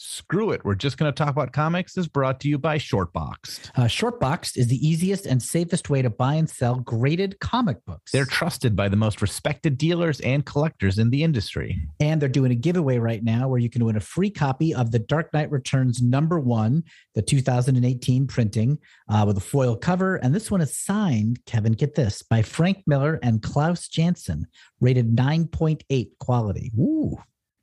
Screw it. We're just going to talk about comics is brought to you by Shortboxed. Uh, Shortboxed is the easiest and safest way to buy and sell graded comic books. They're trusted by the most respected dealers and collectors in the industry. and they're doing a giveaway right now where you can win a free copy of The Dark Knight Returns number one, the 2018 printing uh, with a foil cover. And this one is signed, Kevin, get this, by Frank Miller and Klaus Janson, rated 9.8 quality. Ooh.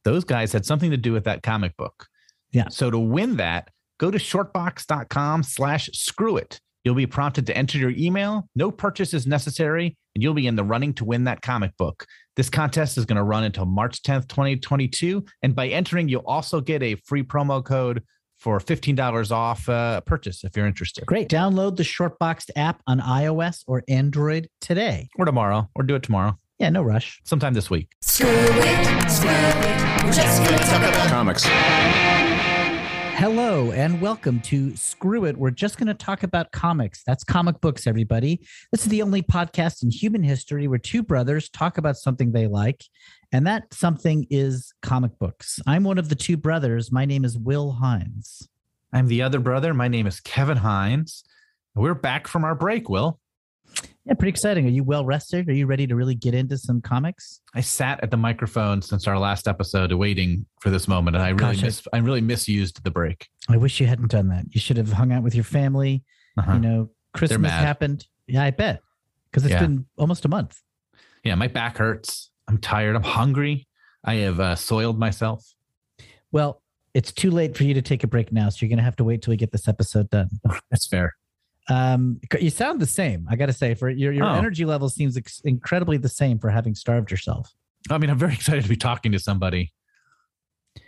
Those guys had something to do with that comic book. Yeah. So to win that, go to shortbox.com slash screw it. You'll be prompted to enter your email. No purchase is necessary, and you'll be in the running to win that comic book. This contest is going to run until March 10th, 2022. And by entering, you'll also get a free promo code for $15 off uh, purchase if you're interested. Great. Download the Shortboxed app on iOS or Android today. Or tomorrow, or do it tomorrow, Yeah, no rush. sometime this week. Screw it, screw it. We're just gonna talk about Comics. Hello and welcome to Screw It. We're just going to talk about comics. That's comic books, everybody. This is the only podcast in human history where two brothers talk about something they like, and that something is comic books. I'm one of the two brothers. My name is Will Hines. I'm the other brother. My name is Kevin Hines. We're back from our break, Will. Yeah, pretty exciting. Are you well rested? Are you ready to really get into some comics? I sat at the microphone since our last episode waiting for this moment, and I really Gosh, I- mis- I really misused the break. I wish you hadn't done that. You should have hung out with your family. Uh-huh. You know, Christmas happened. Yeah, I bet. Because it's Yeah. been almost a month. Yeah, my back hurts. I'm tired. I'm hungry. I have uh, soiled myself. Well, it's too late for you to take a break now, so you're going to have to wait till we get this episode done. That's fair. Um, you sound the same. I got to say, for your your Oh. energy level seems ex- incredibly the same for having starved yourself. I mean, I'm very excited to be talking to somebody.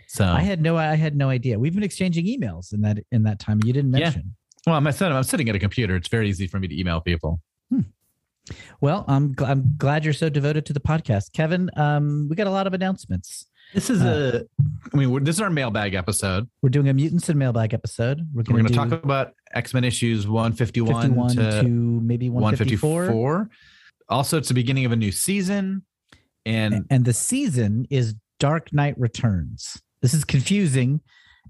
So, I had no, I had no idea. We've been exchanging emails in that in that time. You didn't Yeah. mention. well, I'm, sitting- I'm sitting at a computer. It's very easy for me to email people. Well, I'm gl- I'm glad you're so devoted to the podcast, Kevin. Um, we got a lot of announcements. This is Uh, a, I mean, we're- this is our mailbag episode. We're doing a mutants and mailbag episode. We're going to talk about X Men issues 151 51 to, to maybe 154. 154. Also, it's the beginning of a new season. And and, the season is Dark Knight Returns. This is confusing.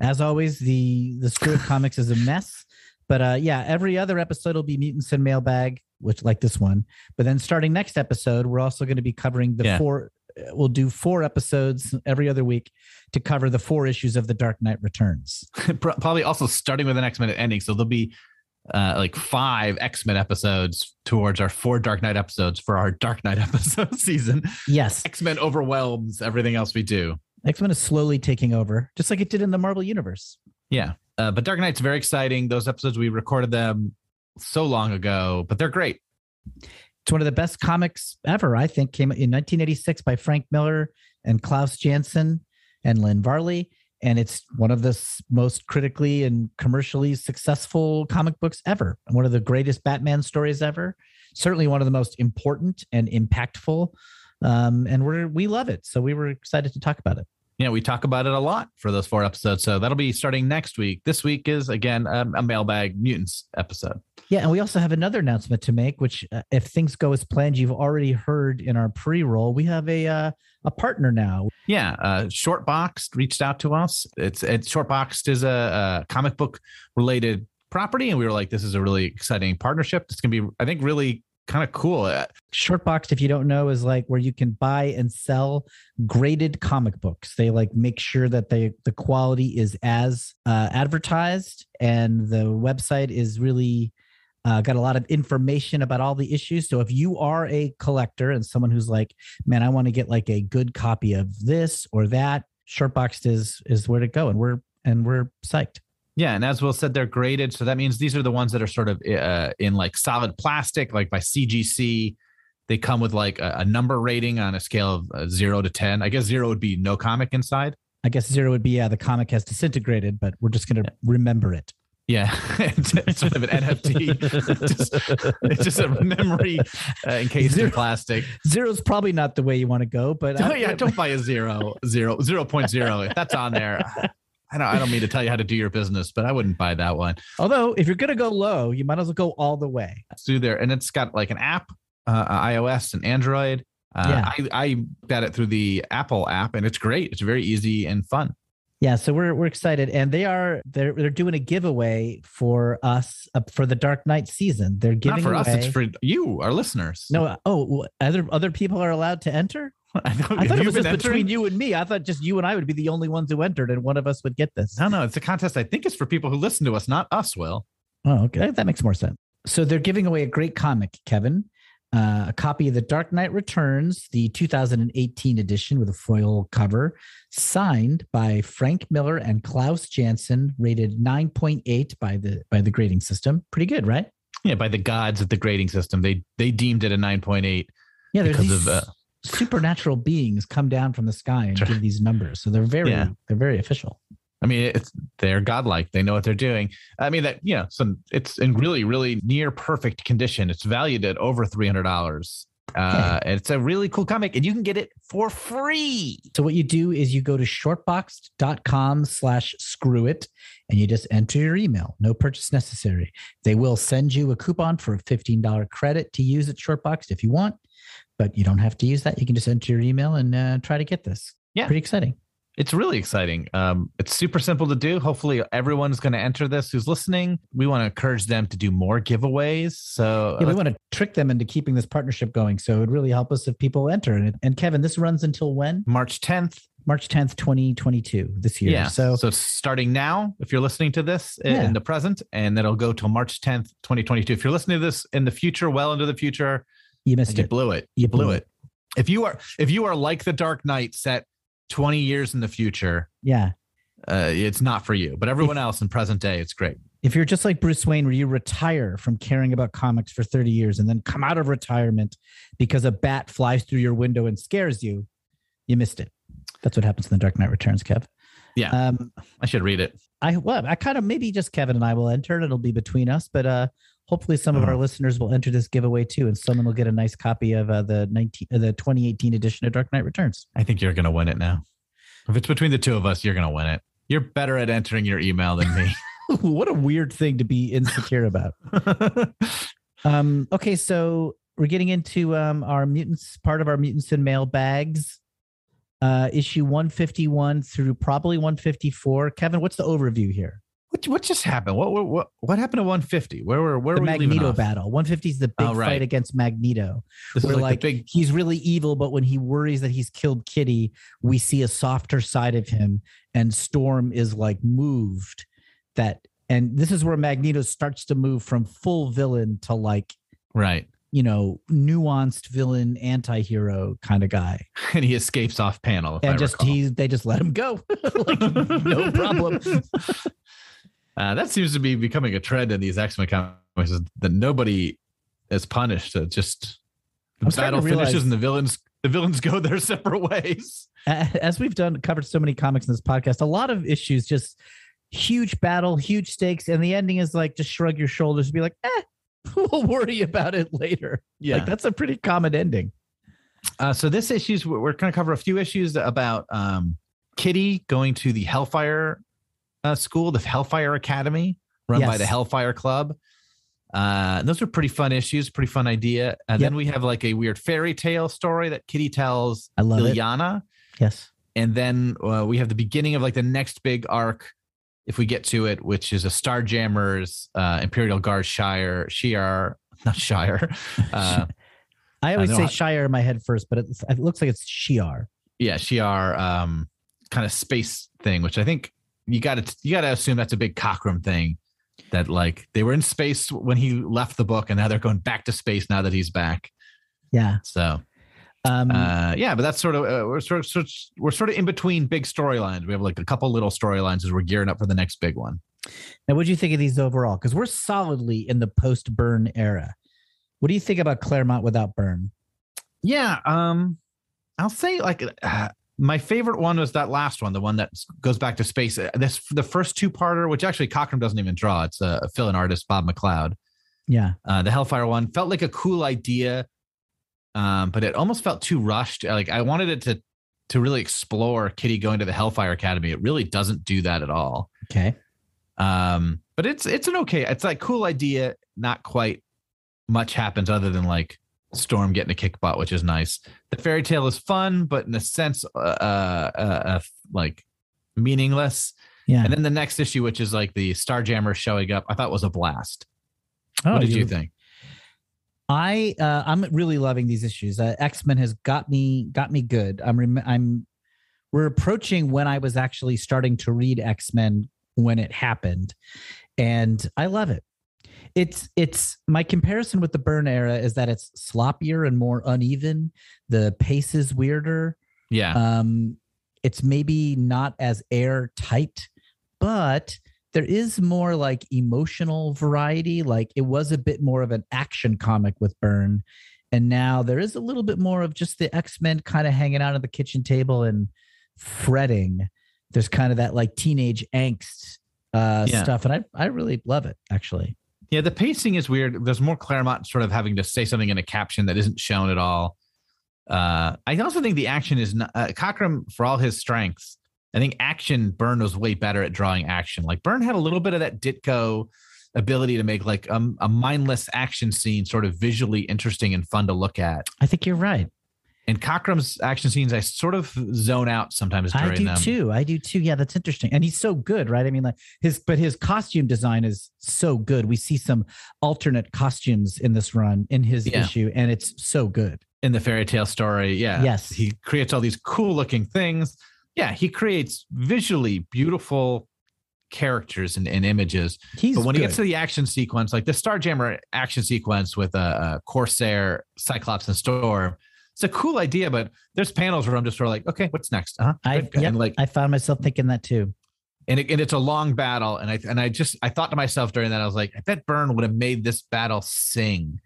As always, the the Screw Comics is a mess. But uh, yeah, every other episode will be Mutants and Mailbag, which like this one. But then starting next episode, we're also going to be covering the Yeah. four. We'll do four episodes every other week to cover the four issues of the Dark Knight Returns. probably also starting with an X Men ending. So there'll be uh, like five X Men episodes towards our four Dark Knight episodes for our Dark Knight episode season. Yes, X Men overwhelms everything else we do. X Men is slowly taking over, just like it did in the Marvel Universe. Yeah. Uh, but Dark Knight's very exciting. Those episodes, we recorded them so long ago, but they're great. It's one of the best comics ever, I think. Came in 1986 by Frank Miller and Klaus Janson and Lynn Varley. And it's one of the most critically and commercially successful comic books ever. One of the greatest Batman stories ever. Certainly one of the most important and impactful. Um, and we're we love it. So we were excited to talk about it. Yeah, we talk about it a lot for those four episodes. So that'll be starting next week. This week is, again, um, a mailbag mutants episode. Yeah, and we also have another announcement to make, which, uh, if things go as planned, you've already heard in our pre-roll. We have a uh, a partner now. Yeah, uh, Shortboxed reached out to us. It's it's Shortboxed is a, a comic book related property, and we were like, this is a really exciting partnership. It's gonna be, I think, really kind of cool. Uh, Shortboxed, if you don't know, is like where you can buy and sell graded comic books. They like make sure that they the quality is as uh, advertised, and the website is really uh, got a lot of information about all the issues. So if you are a collector and someone who's like, man, I want to get like a good copy of this or that, Shortboxed is is where to go, and we're and we're psyched. Yeah, and as Will said, they're graded. So that means these are the ones that are sort of uh, in like solid plastic, like by CGC. They come with like a, a number rating on a scale of uh, zero to ten. I guess zero would be no comic inside. I guess zero would be yeah, the comic has disintegrated, but we're just gonna remember it. Yeah, it's, it's sort of an NFT. just, it's just a memory uh, encased in Zero. plastic. Zero's probably not the way you want to go, but Oh, yeah, don't buy a zero, zero, zero point zero. If that's on there, I don't. I don't mean to tell you how to do your business, but I wouldn't buy that one. Although, if you're going to go low, you might as well go all the way. Let's do there, and it's got like an app, uh, iOS and Android. Uh, Yeah. I I got it through the Apple app, and it's great. It's very easy and fun. Yeah, so we're we're excited, and they are they're they're doing a giveaway for us uh, for the Dark Knight season. They're Not giving for away. us, it's for you, our listeners. no, oh, other other people are allowed to enter. I, thought, I thought it was just between you and me. I thought just you and I would be the only ones who entered, and one of us would get this. No, no, it's a contest. I think it's for people who listen to us, not us. Will Oh, okay, that makes more sense. So they're giving away a great comic, Kevin. Uh, a copy of The Dark Knight Returns, the 2018 edition with a foil cover, signed by Frank Miller and Klaus Janson, rated 9.8 by the by the grading system. Pretty good, right? yeah, by the gods of the grading system, they they deemed it a nine point eight. Yeah, there's Because these of, uh, supernatural beings come down from the sky and give these numbers. So they're very Yeah. they're very official. I mean, it's they're godlike. They know what they're doing. I mean, that yeah, so it's in really, really near perfect condition. It's valued at over three hundred dollars. Uh, and it's a really cool comic, and you can get it for free. So what you do is you go to shortbox.com slash screw it and you just enter your email. No purchase necessary. They will send you a coupon for a $15 credit to use at Shortbox if you want, but you don't have to use that. You can just enter your email and uh, try to get this. Yeah. Pretty exciting. It's really exciting. Um, it's super simple to do. Hopefully, everyone's going to enter this who's listening. We want to encourage them to do more giveaways. So Yeah, we want to trick them into keeping this partnership going. So it would really help us if people enter. And, and Kevin, this runs until when? March 10th. March 10th, 2022, this year. Yeah. So, so starting now, if you're listening to this i- Yeah. in the present, and that'll go till March 10th, 2022. If you're listening to this in the future, well into the future, you missed you it. blew it. You blew blew it. If you are if you are like the Dark Knight set 20 years in the future, Yeah. uh, it's not for you. But everyone else in present day, it's great. if you're just like Bruce Wayne, where you retire from caring about comics for 30 years and then come out of retirement because a bat flies through your window and scares you, you missed it. That's what happens in The Dark Knight Returns, Kev. Yeah. Um, I should read it. I well, I kind of maybe just Kevin and I will enter. It'll be between us, but uh, hopefully some of our listeners will enter this giveaway too, and someone will get a nice copy of uh, the 19 uh, the 2018 edition of Dark Knight Returns. I think you're going to win it now. If it's between the two of us, you're going to win it. You're better at entering your email than me. what a weird thing to be insecure about. Um, okay, so we're getting into um, our mutants part of our mutants and mail bags. Uh, issue 151 through probably 154. Kevin, what's the overview here? What, what just happened? What, what what what happened to 150? Where were where the were we leaving Magneto battle. 150 is the big Oh, right. fight against Magneto. This is Where like, like, big he's really evil, but when he worries that he's killed Kitty, we see a softer side of him, and Storm is like moved. That and this is where Magneto starts to move from full villain to like right, you know, nuanced villain anti-hero kind of guy. and he escapes off panel. If I and just recall. he they just let him go. like no problem. Uh, that seems to be becoming a trend in these X Men comics is that nobody is punished. It just the battle realize- finishes and the villains the villains go their separate ways. As we've done covered so many comics in this podcast, a lot of issues just huge battle, huge stakes, and the ending is like just shrug your shoulders and be like, eh, we'll worry about it later. Like that's a pretty common ending. Uh, so this issues we're going to cover a few issues about um, Kitty going to the Hellfire uh, school, the Hellfire Academy, run by the Hellfire Club. Uh, those are pretty fun issues, pretty fun idea. And Yep. then we have like a weird fairy tale story that Kitty tells I love it. Yes. And then uh, we have the beginning of like the next big arc, if we get to it, which is a Starjammers, uh, Imperial Guard Shire, Shi'ar, not Shire. Uh, I always know say how- Shire in my head first, but it's, it looks like it's Shi'ar. yeah, Shi'ar um, kind of space thing, which I think you got to you got to assume that's a big Cockrum thing. That like they were in space when he left the book, and now they're going back to space now that he's back. Yeah. So Um, uh, yeah, but that's sort of uh, we're sort of, sort of we're sort of in between big storylines. We have like a couple little storylines as we're gearing up for the next big one. now, what do you think of these overall? Because we're solidly in the post Byrne era. What do you think about Claremont without Byrne? Yeah, um, I'll say like uh, my favorite one was that last one, the one that goes back to space. Uh, This the first two parter, which actually Cockrum doesn't even draw. It's a, a fill-in artist, Bob McLeod. Yeah. Uh, the Hellfire one felt like a cool idea, um, but it almost felt too rushed. Like I wanted it to to really explore Kitty going to the Hellfire Academy. It really doesn't do that at all. Okay. Um, but it's it's an okay. It's like cool idea. Not quite much happens other than like Storm getting a kick butt, which is nice. The fairy tale is fun, but in a sense, uh, uh, uh, uh like meaningless. Yeah. And then the next issue, which is like the Starjammer showing up, I thought was a blast. Oh, what did you think? I uh, I'm really loving these issues. Uh, X Men has got me got me good. I'm rem- I'm we're approaching when I was actually starting to read X Men when it happened, and I love it. It's it's my comparison with the Byrne era is that it's sloppier and more uneven. The pace is weirder. Yeah. Um, it's maybe not as airtight, but there is more like emotional variety. Like it was a bit more of an action comic with Byrne. And now there is a little bit more of just the X Men kind of hanging out at the kitchen table and fretting. There's kind of that like teenage angst uh, Yeah. stuff. And I, I really love it, actually. Yeah, the pacing is weird. There's more Claremont sort of having to say something in a caption that isn't shown at all. Uh, I also think the action is not, uh, Cockrum, for all his strengths, I think action Byrne was way better at drawing action. Like Byrne had a little bit of that Ditko ability to make like um, a mindless action scene sort of visually interesting and fun to look at. I think you're right. And Cockrum's action scenes, I sort of zone out sometimes during I do them. too. I do too. Yeah, that's interesting. And he's so good, right? I mean, like his, but his costume design is so good. We see some alternate costumes in this run in his Yeah. issue, and it's so good. in the fairy tale story. Yeah. Yes. He creates all these cool looking things. Yeah. He creates visually beautiful characters and, and images. He's but when good. he gets to the action sequence, like the Starjammer action sequence with a, uh Corsair, Cyclops, and Storm, it's a cool idea, but there's panels where I'm just sort of like, okay, what's next? Uh-huh. I, yep, like, I found myself thinking that too. and, it, and it's a long battle. And I, and I just, I thought to myself during that, I was like, I bet Byrne would have made this battle sing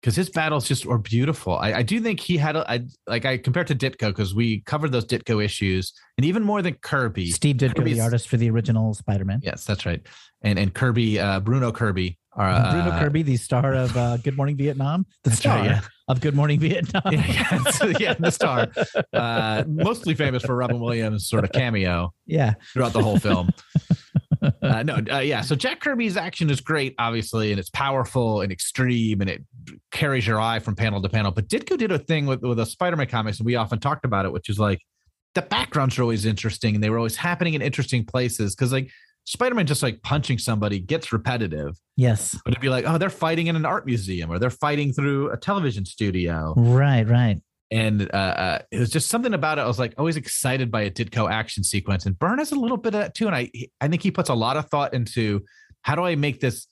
because his battles just were beautiful. I, I do think he had, a, I like, I compared to Ditko because we covered those Ditko issues and even more than Kirby. Steve Ditko, Kirby's- the artist for the original Spider-Man. Yes, that's right. And, and Kirby, uh, Bruno Kirby. Are, Bruno uh, Kirby, the star of uh, Good Morning Vietnam, the That's star right, yeah. Of Good Morning Vietnam. yeah, yeah, the star. Uh, mostly famous for Robin Williams' sort of cameo yeah, throughout the whole film. uh, no, uh, yeah. So Jack Kirby's action is great, obviously, and it's powerful and extreme, and it carries your eye from panel to panel. But Ditko did a thing with with the Spider-Man comics, and we often talked about it, which is like the backgrounds are always interesting, and they were always happening in interesting places because like Spider-Man just like punching somebody gets repetitive, yes, but it'd be like, oh, they're fighting in an art museum, or they're fighting through a television studio right, right. and uh, uh, it was just something about it. I was like always excited by a Ditko action sequence, and Byrne has a little bit of that too. And I, I think he puts a lot of thought into how do I make this,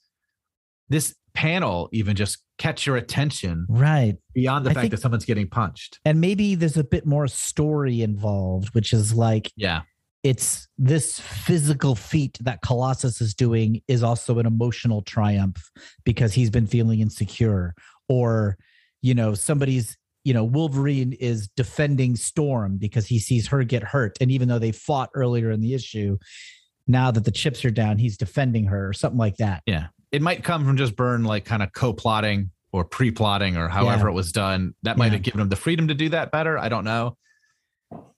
this panel even just catch your attention Right. beyond the I fact think- that someone's getting punched. And maybe there's a bit more story involved, which is like Yeah, it's this physical feat that Colossus is doing is also an emotional triumph because he's been feeling insecure. Or, you know, somebody's, you know, Wolverine is defending Storm because he sees her get hurt. And even though they fought earlier in the issue, now that the chips are down, he's defending her or something like that. yeah. It might come from just Byrne like kind of co-plotting or pre-plotting or however Yeah. it was done. That might Yeah. have given him the freedom to do that better. I don't know.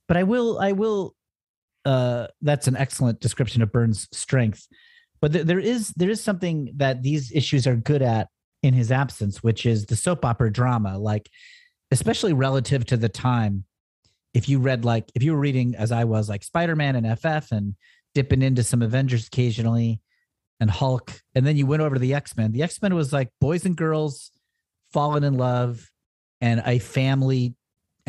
but I will, I will. Uh, that's an excellent description of Byrne's strength. But th- there is there is something that these issues are good at in his absence, which is the soap opera drama. Like, especially relative to the time, if you read like if you were reading as I was like Spider Man and FF and dipping into some Avengers occasionally and Hulk, and then you went over to the X Men. The X Men was like boys and girls falling in love and a family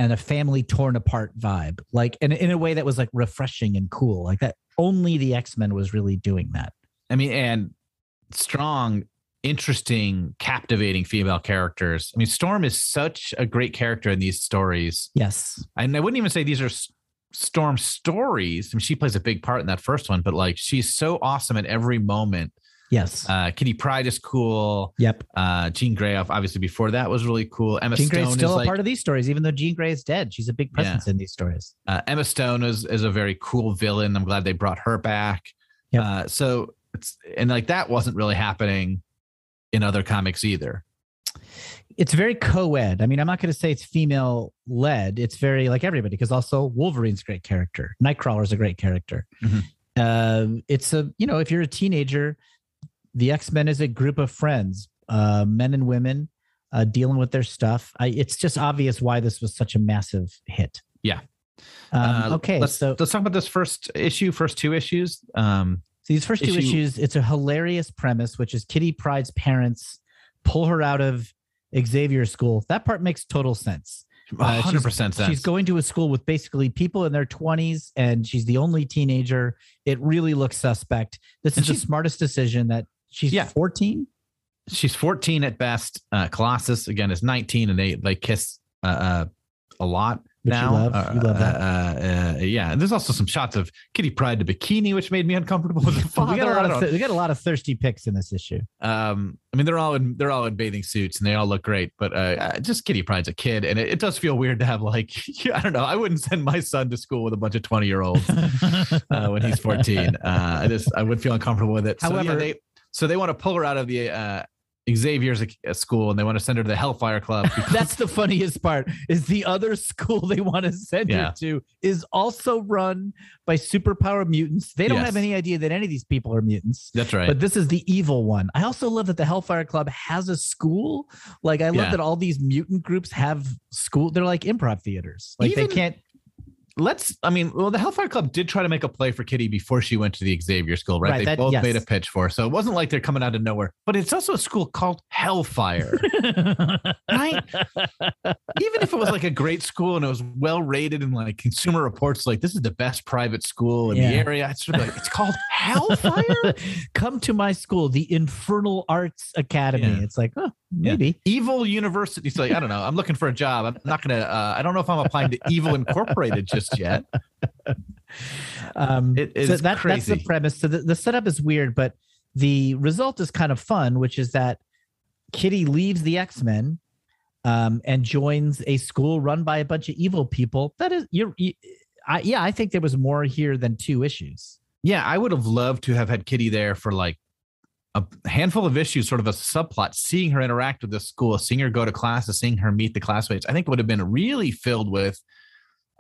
and a family torn apart vibe like in, in a way that was like refreshing and cool like that only the x-men was really doing that I mean, and strong, interesting, captivating female characters. I mean, Storm is such a great character in these stories. yes And I wouldn't even say these are Storm stories. I mean, she plays a big part in that first one, but like she's so awesome at every moment. Yes Uh, Kitty Pryde is cool. yep Uh, Jean Grey, obviously before that was really cool. Emma jean Stone grey's still is a like part of these stories even though jean grey is dead she's a big presence in these stories uh, Emma Stone is is a very cool villain. I'm glad they brought her back. Yep. Uh, so it's and like that wasn't really happening in other comics either. it's very co-ed i mean i'm not going to say it's female led it's very like everybody because also wolverine's a great character nightcrawler's a great character Mhm. Um, it's a you know if you're a teenager the x-men is a group of friends uh, men and women uh, dealing with their stuff I, it's just obvious why this was such a massive hit Yeah. Um, Uh, okay, let's, so, let's talk about this first issue, first two issues. Um, so these first two issue- issues, it's a hilarious premise, which is Kitty Pryde's parents pull her out of Xavier School. That part makes total sense. Uh, hundred percent sense. She's going to a school with basically people in their 20s, and she's the only teenager. It really looks suspect. This And is the smartest decision that she's Yeah. 14. She's 14 at best. Uh, Colossus again is 19, and they they kiss uh, uh, a lot Which you now. love. Uh, You love that. Uh, uh, yeah, and there's also some shots of Kitty Pryde to bikini, which made me uncomfortable as a father. we got a lot of th- we got a lot of thirsty pics in this issue. um i mean they're all in they're all in bathing suits and they all look great but uh uh, just kitty pryde's a kid and it, it does feel weird to have like i don't know i wouldn't send my son to school with a bunch of 20 year olds uh, when he's 14 uh i just i would feel uncomfortable with it so, yeah, However- they so they want to pull her out of the uh Xavier's uh, school and they want to send her to the Hellfire Club. That's the funniest part. Is the other school they want to send Yeah. her to is also run by superpower mutants. They don't Yes. have any idea that any of these people are mutants. That's right. But this is the evil one. I also love that the Hellfire Club has a school. Like I love Yeah. that all these mutant groups have school. They're like improv theaters. Like Even- they can't. Let's. I mean, well, the Hellfire Club did try to make a play for Kitty before she went to the Xavier School, right? Right, they that- both yes. made a pitch for, her, so it wasn't like they're coming out of nowhere. But it's also a school called Hellfire. right? Even if it was like a great school and it was well rated and like consumer reports, like this is the best private school in the area, it's sort of like it's called Hellfire. Come to my school, the Infernal Arts Academy. Yeah. It's like, oh, Yeah. maybe. Evil University. So like I don't know. I'm looking for a job. I'm not gonna. Uh, I don't know if I'm applying to Evil Incorporated just yet. Um, It- it so is that, that's the premise. So the, the setup is weird, but the result is kind of fun, which is that Kitty leaves the X Men um, and joins a school run by a bunch of evil people. That is, you're, you, I, yeah, I think there was more here than two issues. Yeah, I would have loved to have had Kitty there for like a handful of issues, sort of a subplot, seeing her interact with the school, seeing her go to classes, seeing her meet the classmates. I think would have been really filled with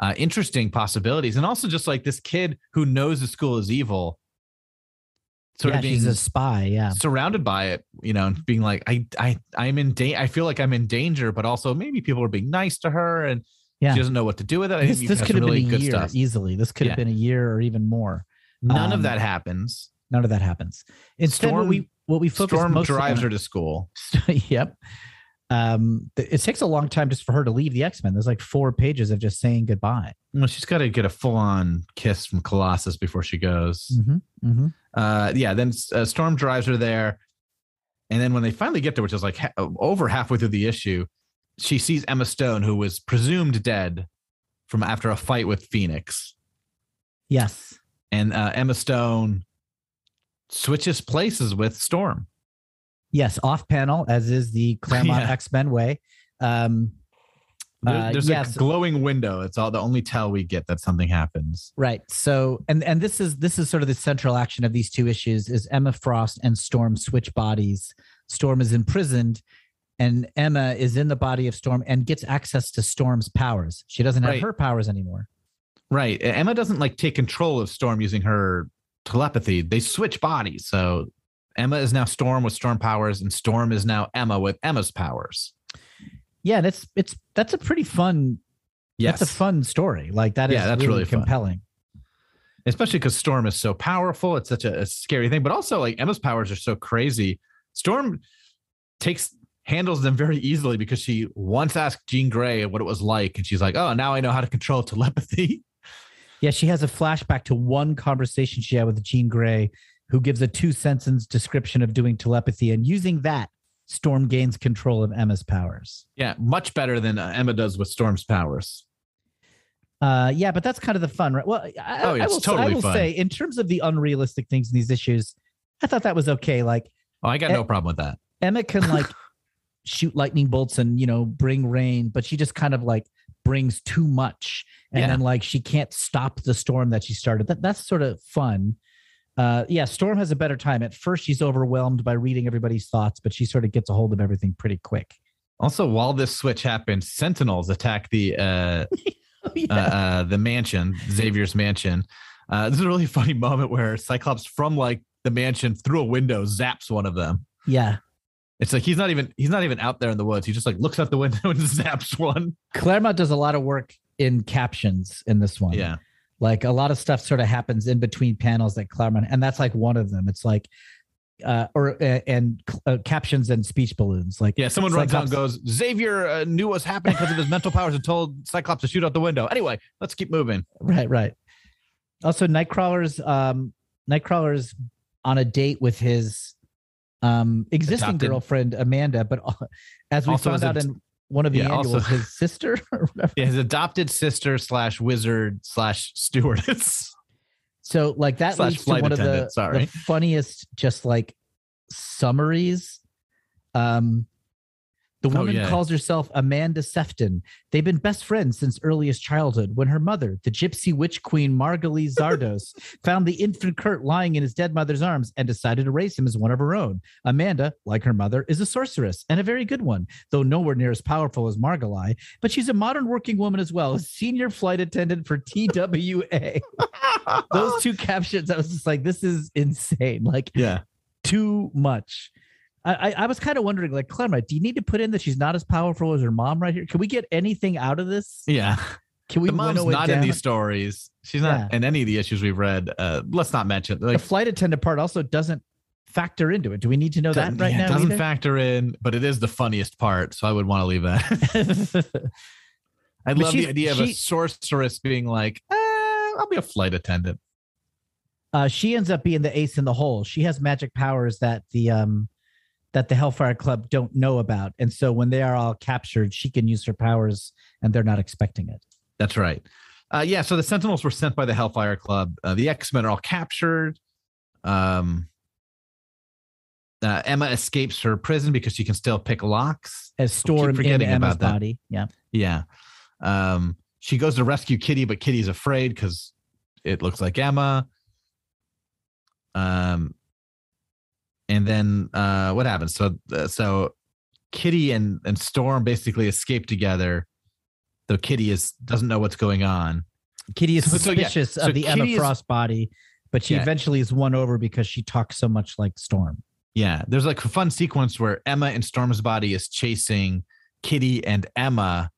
uh, interesting possibilities, and also just like this kid who knows the school is evil, sort yeah, of being she's a spy. Yeah, surrounded by it, you know, and being like, I, I, I'm in danger. I feel like I'm in danger, but also maybe people are being nice to her, and Yeah. she doesn't know what to do with it. I this, think this could have really been a good year stuff. easily. This could have been a year or even more. None of Um, that happens. None of that happens. Instead, what Storm- we what we focus Storm drives on- her to school. yep. Um, it takes a long time just for her to leave the X Men. There's like four pages of just saying goodbye. Well, she's got to get a full on kiss from Colossus before she goes. Mm-hmm, mm-hmm. Uh, yeah, then uh, Storm drives her there. And then when they finally get there, which is like ha- over halfway through the issue, she sees Emma Stone, who was presumed dead from after a fight with Phoenix. Yes. And uh, Emma Stone switches places with Storm. Yes. Off panel, as is the Claremont Yeah. X Men way. Um, Uh, there's yes. a glowing window. It's all the only tell we get that something happens. right. So, and and this is this is sort of the central action of these two issues: is Emma Frost and Storm switch bodies. Storm is imprisoned, and Emma is in the body of Storm and gets access to Storm's powers. She doesn't have Right. her powers anymore. Right. Emma doesn't like take control of Storm using her telepathy. They switch bodies. So Emma is now Storm with Storm powers, and Storm is now Emma with Emma's powers. Yeah, that's it's that's a pretty fun. Yes. That's a fun story. Like that is Yeah, that's really, really compelling. Especially because Storm is so powerful. It's such a, a scary thing. But also, like Emma's powers are so crazy. Storm takes handles them very easily because she once asked Jean Grey what it was like, and she's like, "Oh, now I know how to control telepathy." Yeah, she has a flashback to one conversation she had with Jean Grey, who gives a two sentence description of doing telepathy, and using that, Storm gains control of Emma's powers. yeah, much better than uh, Emma does with Storm's powers. Uh, yeah, but that's kind of the fun, right? Well, I, Oh, yeah, I will, totally I will fun. say, in terms of the unrealistic things in these issues, I thought that was okay. Like Oh, I got Eh, no problem with that. Emma can like shoot lightning bolts and you know bring rain, but she just kind of like brings too much, and Yeah. then like she can't stop the storm that she started. That that's sort of fun. Uh, yeah, Storm has a better time. At first, she's overwhelmed by reading everybody's thoughts, but she sort of gets a hold of everything pretty quick. Also, while this switch happens, Sentinels attack the uh, Oh, yeah. uh, uh, the mansion, Xavier's mansion. Uh, this is a really funny moment where Cyclops from like the mansion through a window zaps one of them. yeah. It's like he's not even he's not even out there in the woods. He just like looks out the window and zaps one. Claremont does a lot of work in captions in this one. Yeah. Like a lot of stuff sort of happens in between panels that Claremont, and that's like one of them. It's like, uh, or uh, and uh, captions and speech balloons. Like Yeah. Someone runs out and goes, Xavier uh, knew what's happening because of his mental powers and told Cyclops to shoot out the window. Anyway, let's keep moving. Right, right. Also, Nightcrawler's um Nightcrawler's on a date with his um existing Adopted. girlfriend Amanda, but as we Also found out a- in one of the Yeah, annuals, also- his sister. Yeah, his adopted sister slash wizard slash stewardess. So like that Slash leads to one of the, the funniest just like summaries. Um the Oh, woman yeah. calls herself Amanda Sefton. They've been best friends since earliest childhood when her mother, the gypsy witch queen Margali Szardos, found the infant Kurt lying in his dead mother's arms and decided to raise him as one of her own. Amanda, like her mother, is a sorceress and a very good one, though nowhere near as powerful as Margali. But she's a modern working woman as well, a senior flight attendant for TWA those two captions, I was just like, this is insane. Like yeah. too much. I, I, was kind of wondering, like, Claremont, do you need to put in that she's not as powerful as her mom right here? Can we get anything out of this? Yeah. Can we the mom's not in these stories. She's not Yeah. in any of the issues we've read. Uh, let's not mention. The flight attendant part also doesn't factor into it. Do we need to know that right yeah, it now? doesn't either? factor in, but it is the funniest part. So I would want to leave that. I love the idea of a sorceress being like, eh, I'll be a flight attendant. uh, she ends up being the ace in the hole. She has magic powers that the um that the Hellfire Club don't know about, and so when they are all captured, she can use her powers, and they're not expecting it. That's right. Uh, yeah. So the Sentinels were sent by the Hellfire Club. Uh, the X Men are all captured. Um, uh, Emma escapes her prison because she can still pick locks. As Storm in Emma's about that. body. Yeah. Yeah. Um, she goes to rescue Kitty, but Kitty's afraid because it looks like Emma. Um, and then uh, what happens? So, uh, so Kitty and and Storm basically escape together, though Kitty is doesn't know what's going on. Kitty is So- so, yeah, suspicious so of the Emma Kitty is- Frost body, but she Yeah. eventually is won over because she talks so much like Storm. Yeah, there's like a fun sequence where Emma and Storm's body is chasing Kitty and Emma,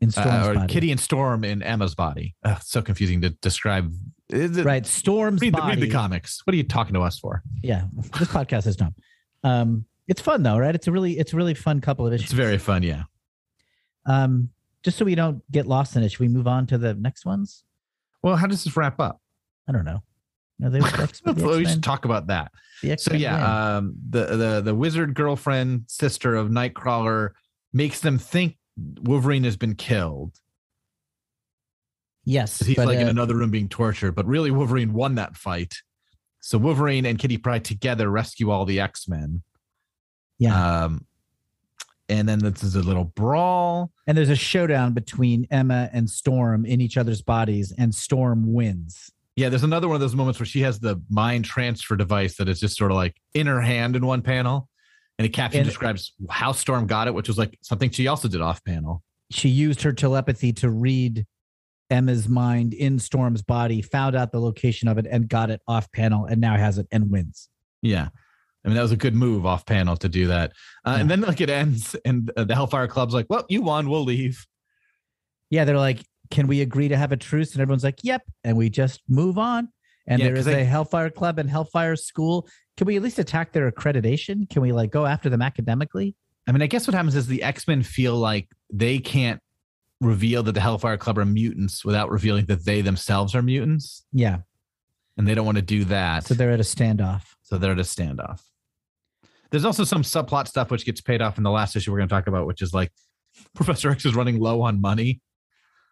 In uh, Storm's or body. Kitty and Storm in Emma's body. Ugh, so confusing to describe. Is it- right. Storm's Read the, body. read the comics. What are you talking to us for? Yeah. This podcast is dumb. Um, it's fun though, right? It's a really, it's a really fun couple of issues. It's very fun. Yeah. um, just so we don't get lost in it, should we move on to the next ones? Well, how does this wrap up? I don't know. No, they, we should talk about that. So yeah, um, the the the wizard girlfriend sister of Nightcrawler makes them think Wolverine has been killed. Yes, He's but, like in uh, another room being tortured, but really Wolverine won that fight. So Wolverine and Kitty Pryde together rescue all the X Men. yeah. Um, and then this is a little brawl. and there's a showdown between Emma and Storm in each other's bodies, and Storm wins. Yeah, there's another one of those moments where she has the mind transfer device that is just sort of like in her hand in one panel. And a caption And- describes how Storm got it, which was like something she also did off panel. she used her telepathy to read Emma's mind in Storm's body, found out the location of it, and got it off panel, and now has it and wins. Yeah. I mean, that was a good move off panel to do that. Uh, And then like it ends and uh, the Hellfire Club's like, well, you won. We'll leave. Yeah, they're like, "Can we agree to have a truce?" And everyone's like, "Yep," and we just move on. And Yeah, there is they- a Hellfire Club and Hellfire School. Can we at least attack their accreditation? Can we like go after them academically? I mean, I guess what happens is the X Men feel like they can't reveal that the Hellfire Club are mutants without revealing that they themselves are mutants. Yeah, And they don't want to do that. so they're at a standoff. So they're at a standoff. There's also some subplot stuff which gets paid off in the last issue we're going to talk about, which is like Professor X is running low on money.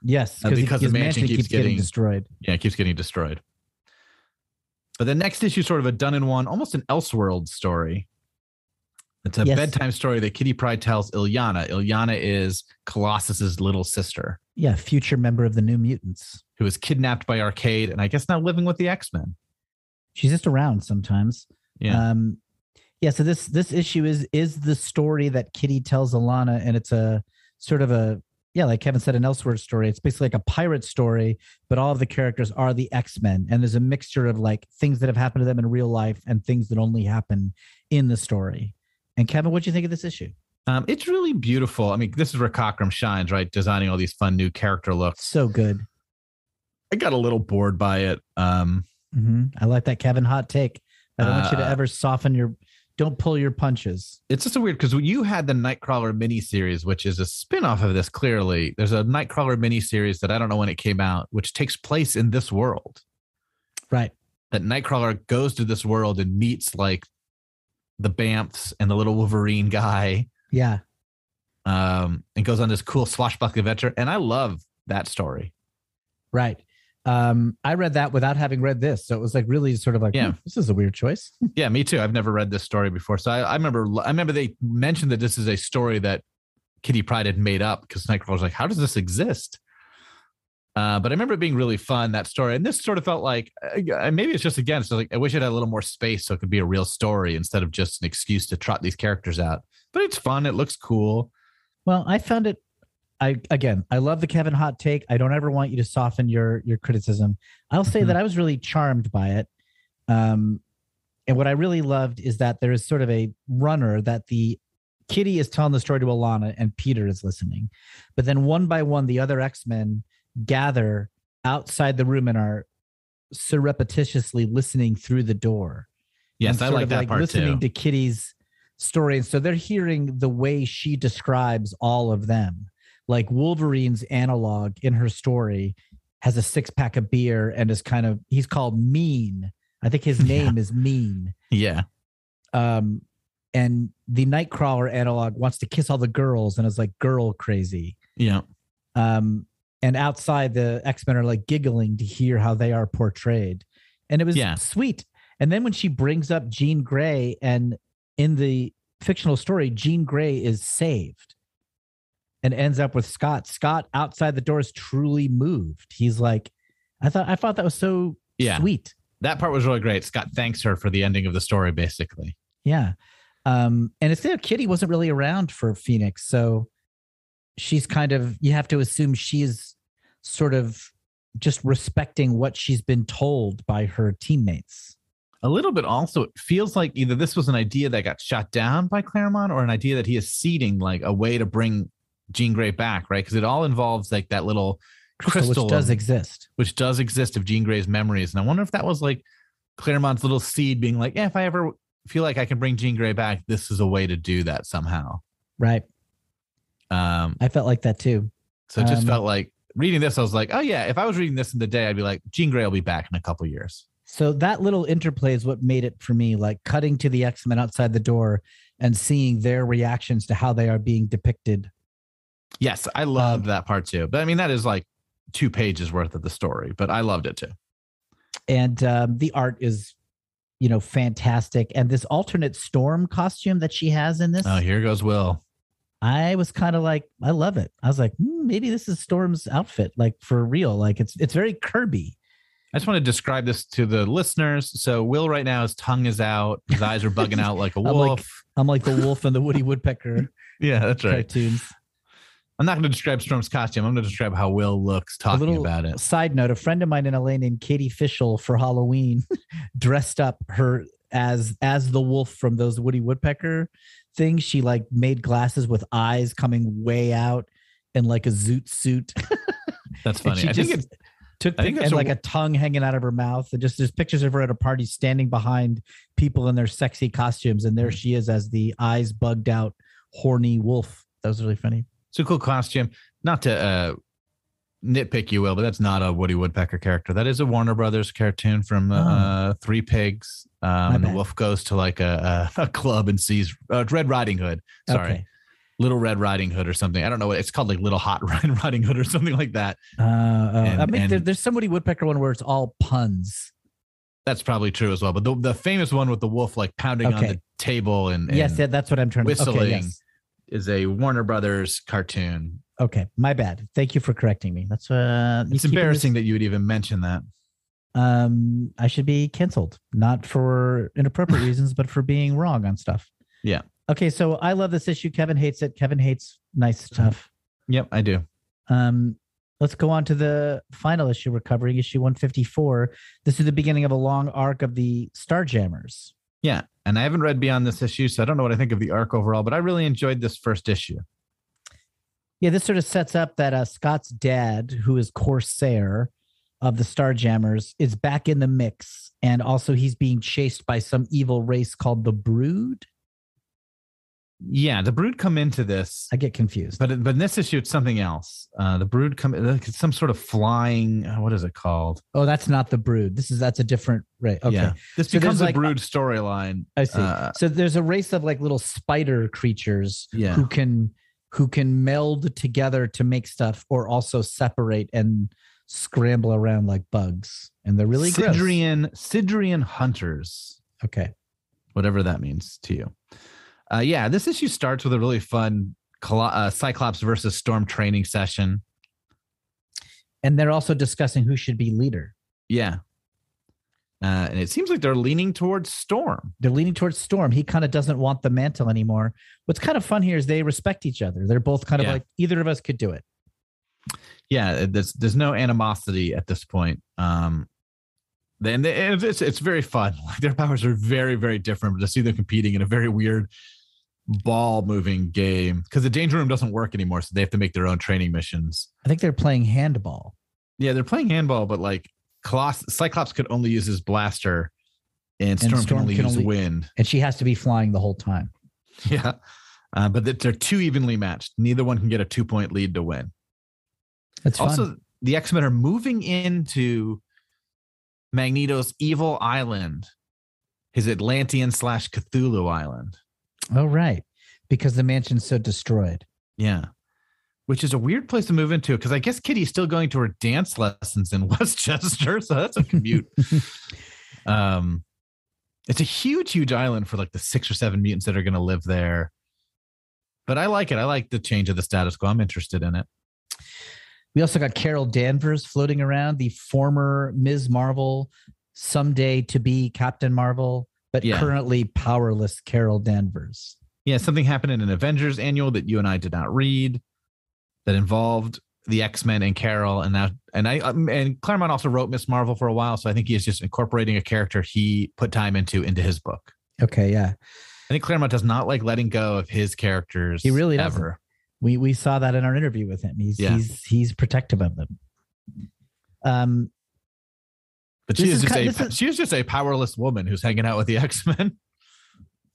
Yes, Uh, because his the mansion keeps getting, getting- destroyed. Yeah, it keeps getting destroyed. But the next issue is sort of a done in one, almost an Elseworld story. It's a Yes. bedtime story that Kitty Pryde tells Illyana. Illyana is Colossus's little sister Yeah, future member of the New Mutants. who was kidnapped by Arcade and I guess now living with the X Men. She's just around sometimes. Yeah. Um, yeah. So this this issue is is the story that Kitty tells Alana, and it's a sort of a yeah, like Kevin said, an elsewhere story. It's basically like a pirate story, but all of the characters are the X Men, and there's a mixture of like things that have happened to them in real life and things that only happen in the story. And Kevin, what do you think of this issue? Um, it's really beautiful. I mean, this is where Cockrum shines, right? Designing all these fun new character looks. So good. I got a little bored by it. Um, hmm I like that Kevin hot take. I don't want you to Uh, ever soften your. Don't pull your punches. it's just a weird because you had the Nightcrawler miniseries, which is a spin-off of this. Clearly, there's a Nightcrawler miniseries that I don't know when it came out, which takes place in this world. Right. That Nightcrawler goes to this world and meets like the Bamfs and the little Wolverine guy, Yeah. um, and goes on this cool swashbuckling adventure. And I love that story. Right. Um, I read that without having read this, so it was like really sort of like, Yeah. "Hmm, this is a weird choice. Yeah, me too. I've never read this story before, so I, I remember. I remember they mentioned that this is a story that Kitty Pryde had made up because Nightcrawler was like, "How does this exist?" Uh, but I remember it being really fun that story, and this sort of felt like uh, maybe it's just again, it's like I wish it had a little more space so it could be a real story instead of just an excuse to trot these characters out. But it's fun. It looks cool. Well, I found it. I again, I love the Kevin hot take. I don't ever want you to soften your your criticism. I'll say that I was really charmed by it. Um, and what I really loved is that there is sort of a runner that the Kitty is telling the story to Alana and Peter is listening, but then one by one the other X Men gather outside the room and are surreptitiously listening through the door. Yes, I like that part listening too. to Kitty's story. And so they're hearing the way she describes all of them. Like Wolverine's analog in her story has a six pack of beer and is kind of he's called mean. I think his Yeah. name is mean. yeah, Um and the Nightcrawler analog wants to kiss all the girls and is like girl crazy. yeah, Um and outside the X-Men are like giggling to hear how they are portrayed. And it was Yeah. sweet. And then when she brings up Jean Grey and in the fictional story, Jean Grey is saved and ends up with Scott. Scott outside the door is truly moved. He's like, I thought I thought that was so Yeah. sweet. that part was really great. Scott thanks her for the ending of the story, basically. Yeah. Um, and it's there, Kitty wasn't really around for Phoenix. So she's kind of you have to assume she's sort of just respecting what she's been told by her teammates. a little bit also it feels like either this was an idea that got shot down by claremont or an idea that he is seeding like a way to bring jean grey back right because it all involves like that little crystal, which does of- exist. which does exist of jean grey's memories and i wonder if that was like claremont's little seed being like yeah if i ever feel like i can bring jean grey back this is a way to do that somehow Right. Um I felt like that too. so it just Um, felt like reading this i was like oh yeah if i was reading this in the day i'd be like jean grey will be back in a couple years So that little interplay is what made it for me, like cutting to the X Men outside the door and seeing their reactions to how they are being depicted. yes i loved Um, that part too but i mean that is like two pages worth of the story but i loved it too And um, the art is, you know, fantastic. And this alternate storm costume that she has in this, Oh, here goes Will. I was kind of like, I love it. I was like, hmm, maybe this is Storm's outfit, like for real. Like it's it's very Kirby. I just want to describe this to the listeners. So Will right now, his tongue is out, his eyes are bugging out like a I'm wolf. like- I'm like the wolf and the Woody Woodpecker yeah, that's right. cartoons. I'm not going to describe Storm's costume. I'm going to describe how Will looks talking about it. Side note: A friend of mine in LA named Katie Fishel for Halloween dressed up her as as the wolf from those Woody Woodpecker things. She like made glasses with eyes coming way out and like a zoot suit. That's funny. she I just think it's took I think and like a tongue hanging out of her mouth. And just there's pictures of her at a party standing behind people in their sexy costumes, and Mm. there she is as the eyes bugged out, horny wolf. That was really funny. it's a cool costume. Not to uh, nitpick you, Will, but that's not a Woody Woodpecker character. That is a Warner Brothers cartoon from uh, Oh. uh, Three Pigs. Um, and the wolf goes to like a, a, a club and sees uh, Red Riding Hood. Sorry. Okay. Little Red Riding Hood or something. I don't know what it's called, like Little Hot Red Riding Hood or something like that. Uh, uh, I And- mean, there, and- there's somebody Woodpecker one where it's all puns. That's probably true as well. But the, the famous one with the wolf like pounding on the table and, and yes, yeah, that's what I'm trying to. Okay, yes. is a Warner Brothers cartoon. Okay, my bad. Thank you for correcting me. That's uh, It's embarrassing this- that you would even mention that. um, I should be canceled, not for inappropriate reasons, but for being wrong on stuff. Yeah. Okay, so I love this issue. Kevin hates it. Kevin hates nice stuff. Yep, I do. Um, let's go on to the final issue we're covering, issue 154. This is the beginning of a long arc of the Starjammers. Yeah. And I haven't read beyond this issue, so I don't know what I think of the arc overall, but I really enjoyed this first issue. Yeah, this sort of sets up that uh, Scott's dad, who is Corsair of the Starjammers, is back in the mix, and also he's being chased by some evil race called the Brood. Yeah, the brood come into this, I get confused. but but in this issue it's something else. Uh, the brood come it's some sort of flying. uh, What is it called? oh, that's not the Brood. This is that's a different race. Okay, Yeah. This So becomes a like, brood storyline. I see. Uh, so there's a race of like little spider creatures Yeah. who can who can meld together to make stuff, or also separate and scramble around like bugs, and they're really gross. Sidrian Sidrian hunters. Okay. whatever that means to you. Uh, yeah, this issue starts with a really fun uh, Cyclops versus Storm training session. And they're also discussing who should be leader. Yeah. Uh, and it seems like they're leaning towards Storm. they're leaning towards Storm. He kind of doesn't want the mantle anymore. What's kind of fun here is they respect each other. They're both kind of Yeah. like either of us could do it. Yeah, there's there's no animosity at this point. Um, then they- it's it's it's very fun. Like their powers are very very different. But to see them competing in a very weird ball moving game because the danger room doesn't work anymore, so they have to make their own training missions. I think they're playing handball. Yeah, they're playing handball, but like Coloss- Cyclops could only use his blaster, and Storm, Storm can only can use only- wind. And she has to be flying the whole time. Yeah, uh, but they're too evenly matched. Neither one can get a two point lead to win. That's fun. also, the X Men are moving into Magneto's evil island, his Atlantean slash Cthulhu island. oh, right. Because the mansion's so destroyed. Yeah. Which is a weird place to move into because I guess Kitty's still going to her dance lessons in Westchester. So that's a commute. um, it's a huge, huge island for like the six or seven mutants that are going to live there. But I like it. I like the change of the status quo. I'm interested in it. We also got Carol Danvers floating around, the former Ms. Marvel, someday to be Captain Marvel, but Yeah. currently powerless Carol Danvers. Yeah, something happened in an Avengers annual that you and I did not read that involved the X Men and Carol, and now and I um, and Claremont also wrote Miss Marvel for a while, so I think he is just incorporating a character he put time into into his book. Okay, yeah. I think Claremont does not like letting go of his characters. He really doesn't. ever. We we saw that in our interview with him. He's Yeah. he's he's protective of them. Um, But she is is just ki- a is- she is just a powerless woman who's hanging out with the X Men.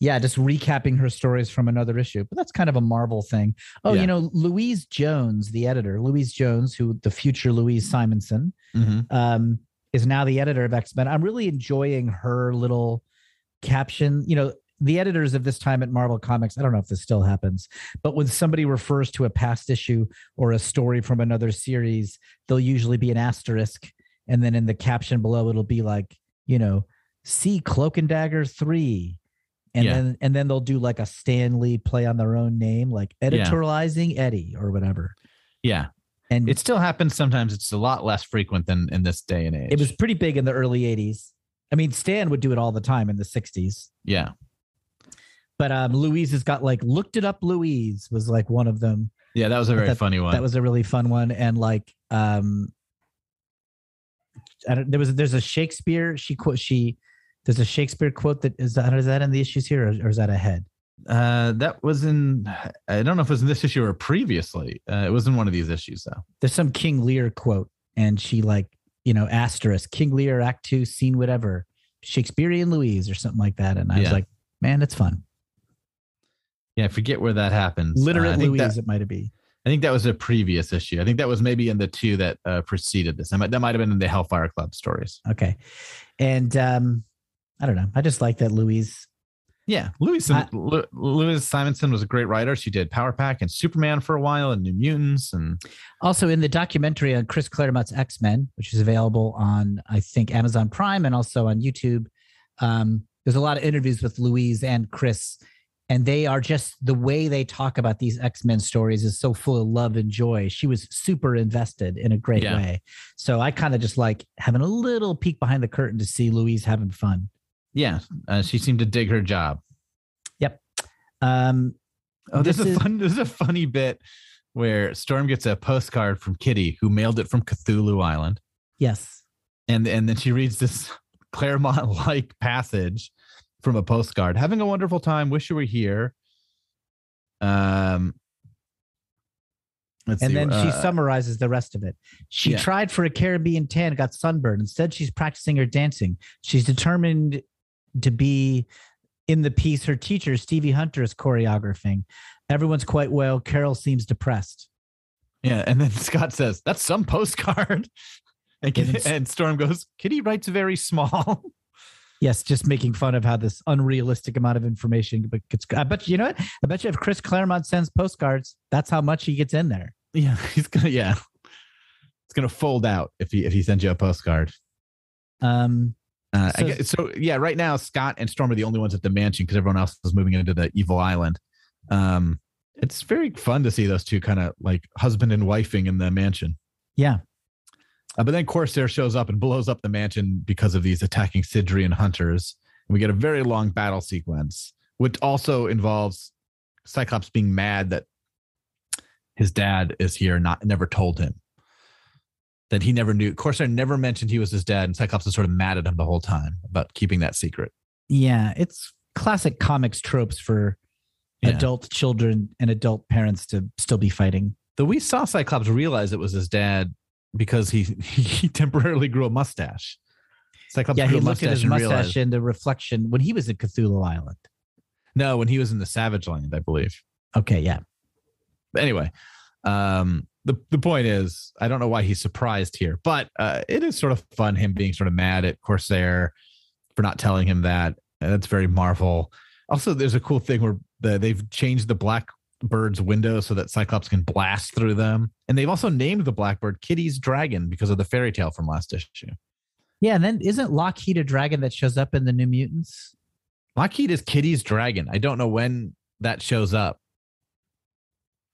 Yeah, just recapping her stories from another issue. But that's kind of a Marvel thing. Oh, Yeah. you know, Louise Jones, the editor, Louise Jones, who the future Louise Simonson, um, is now the editor of X Men. I'm really enjoying her little caption. You know, the editors of this time at Marvel Comics, I don't know if this still happens, but when somebody refers to a past issue or a story from another series, there'll usually be an asterisk. And then in the caption below, it'll be like, you know, see Cloak and Dagger 3. And Yeah. then and then they'll do like a Stan Lee play on their own name, like editorializing Eddie or whatever. Yeah, And it still happens sometimes. It's a lot less frequent than in this day and age. it was pretty big in the early 80s. I mean, Stan would do it all the time in the 60s. yeah, But um, Louise has got like looked it up. Louise was like one of them. yeah. That was a very That- funny one. That was a really fun one. And like, um, I don't, there was there's a Shakespeare. She quote she there's a Shakespeare quote that is that is that in the issues here or, or is that ahead? Uh, that was in. I don't know if it was in this issue or previously. Uh, it was in one of these issues though. There's some King Lear quote, and she like you know asterisk King Lear Act Two scene whatever Shakespearean Louise or something like that. And I was like, man, it's fun. Yeah, I forget where that happens. Uh, Literate I think Louise, That, it might be. I think that was a previous issue. I think that was maybe in the two that uh, preceded this. That might, that might have been in the Hellfire Club stories. Okay. And um I don't know. I just like that Louise. Yeah, Louise I- Lu- Louise Simonson was a great writer. She did Power Pack and Superman for a while, and New Mutants, and Also in the documentary on Chris Claremont's X-Men, which is available on I think Amazon Prime and also on YouTube. Um, there's a lot of interviews with Louise and Chris, and they are just the way they talk about these X-Men stories is so full of love and joy. She was super invested in a great Yeah. way. So I kind of just like having a little peek behind the curtain to see Louise having fun. Yeah, uh, she seemed to dig her job. Yep. Um, Oh, this, This is is- a fun. This is a funny bit where Storm gets a postcard from Kitty, who mailed it from Cthulhu Island, yes. and and then she reads this Claremont like passage, from a postcard. Having a wonderful time. Wish you were here. Um, let's and see, then she uh, summarizes the rest of it. She yeah. tried for a Caribbean tan, got sunburned. Instead, she's practicing her dancing. She's determined to be in the piece her teacher, Stevie Hunter, is choreographing. Everyone's quite well. Carol seems depressed. Yeah, and then Scott says, "That's some postcard," and, Kitty, and Storm goes, "Kitty writes very small." Yes, just making fun of how this unrealistic amount of information. But gets, I bet you, you know what? I bet you if Chris Claremont sends postcards, that's how much he gets in there. yeah, he's gonna yeah, it's gonna fold out if he if he sends you a postcard. Um, Uh, I So- guess, so yeah, right now Scott and Storm are the only ones at the mansion because everyone else is moving into the evil island. Um, it's very fun to see those two kind of like husband and wifing in the mansion. yeah, Uh, but then Corsair shows up and blows up the mansion because of these attacking Sidrian hunters. And we get a very long battle sequence, which also involves Cyclops being mad that his dad is here, not never told him that he never knew. Corsair never mentioned he was his dad, and Cyclops is sort of mad at him the whole time about keeping that secret. yeah. It's classic comics tropes for Yeah. adult children and adult parents to still be fighting. Though we saw Cyclops realize it was his dad because he he temporarily grew a mustache. Cyclops yeah, grew he a looked at his and mustache realized. in the reflection when he was at Cthulhu Island. No, when he was in the Savage Land, I believe. Okay, yeah. But anyway, um, the the point is, I don't know why he's surprised here, but uh, it is sort of fun him being sort of mad at Corsair for not telling him that. And that's very Marvel. Also, there's a cool thing where the, they've changed the Blackbird's window so that Cyclops can blast through them, and they've also named the Blackbird Kitty's Dragon because of the fairy tale from last issue. Yeah, and then isn't Lockheed a dragon that shows up in the New Mutants? Lockheed is Kitty's Dragon. I don't know when that shows up.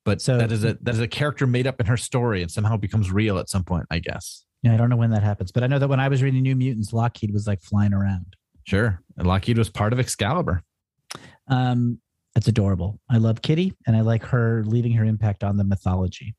But So- that is a that is a character made up in her story and somehow becomes real at some point, I guess. Yeah, I don't know when that happens, but I know that when I was reading New Mutants, Lockheed was like flying around. Sure. And Lockheed was part of Excalibur. Um, that's adorable. I love Kitty, and I like her leaving her impact on the mythology.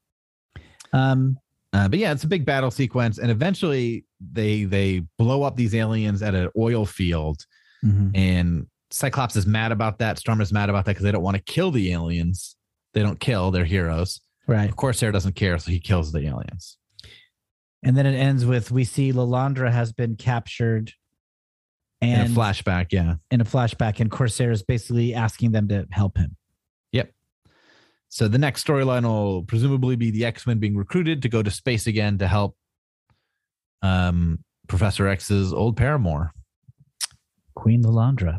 Um, Uh, but yeah, it's a big battle sequence, and eventually they they blow up these aliens at an oil field, mhm. and Cyclops is mad about that. Storm is mad about that because they don't want to kill the aliens. They don't kill; they're heroes. right. Of course, Sarah doesn't care, so he kills the aliens. And then it ends with we see Lilandra has been captured, and in a flashback, yeah. in a flashback, and Corsair is basically asking them to help him. Yep. So the next storyline will presumably be the X Men being recruited to go to space again to help um, Professor X's old paramour. Queen Lilandra.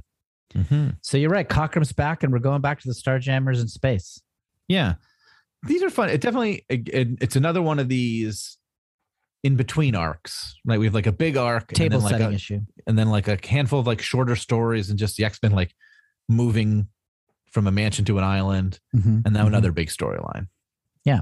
Mm-hmm. So you're right. Cockrum's back, and we're going back to the Starjammers in space. Yeah, these are fun. It definitely it, it's another one of these in between arcs. Right, we have like a big arc, Table and then like setting a, issue. and then like a handful of like shorter stories, and just the X Men like moving from a mansion to an island, Mhm, and now mhm. another big storyline. Yeah,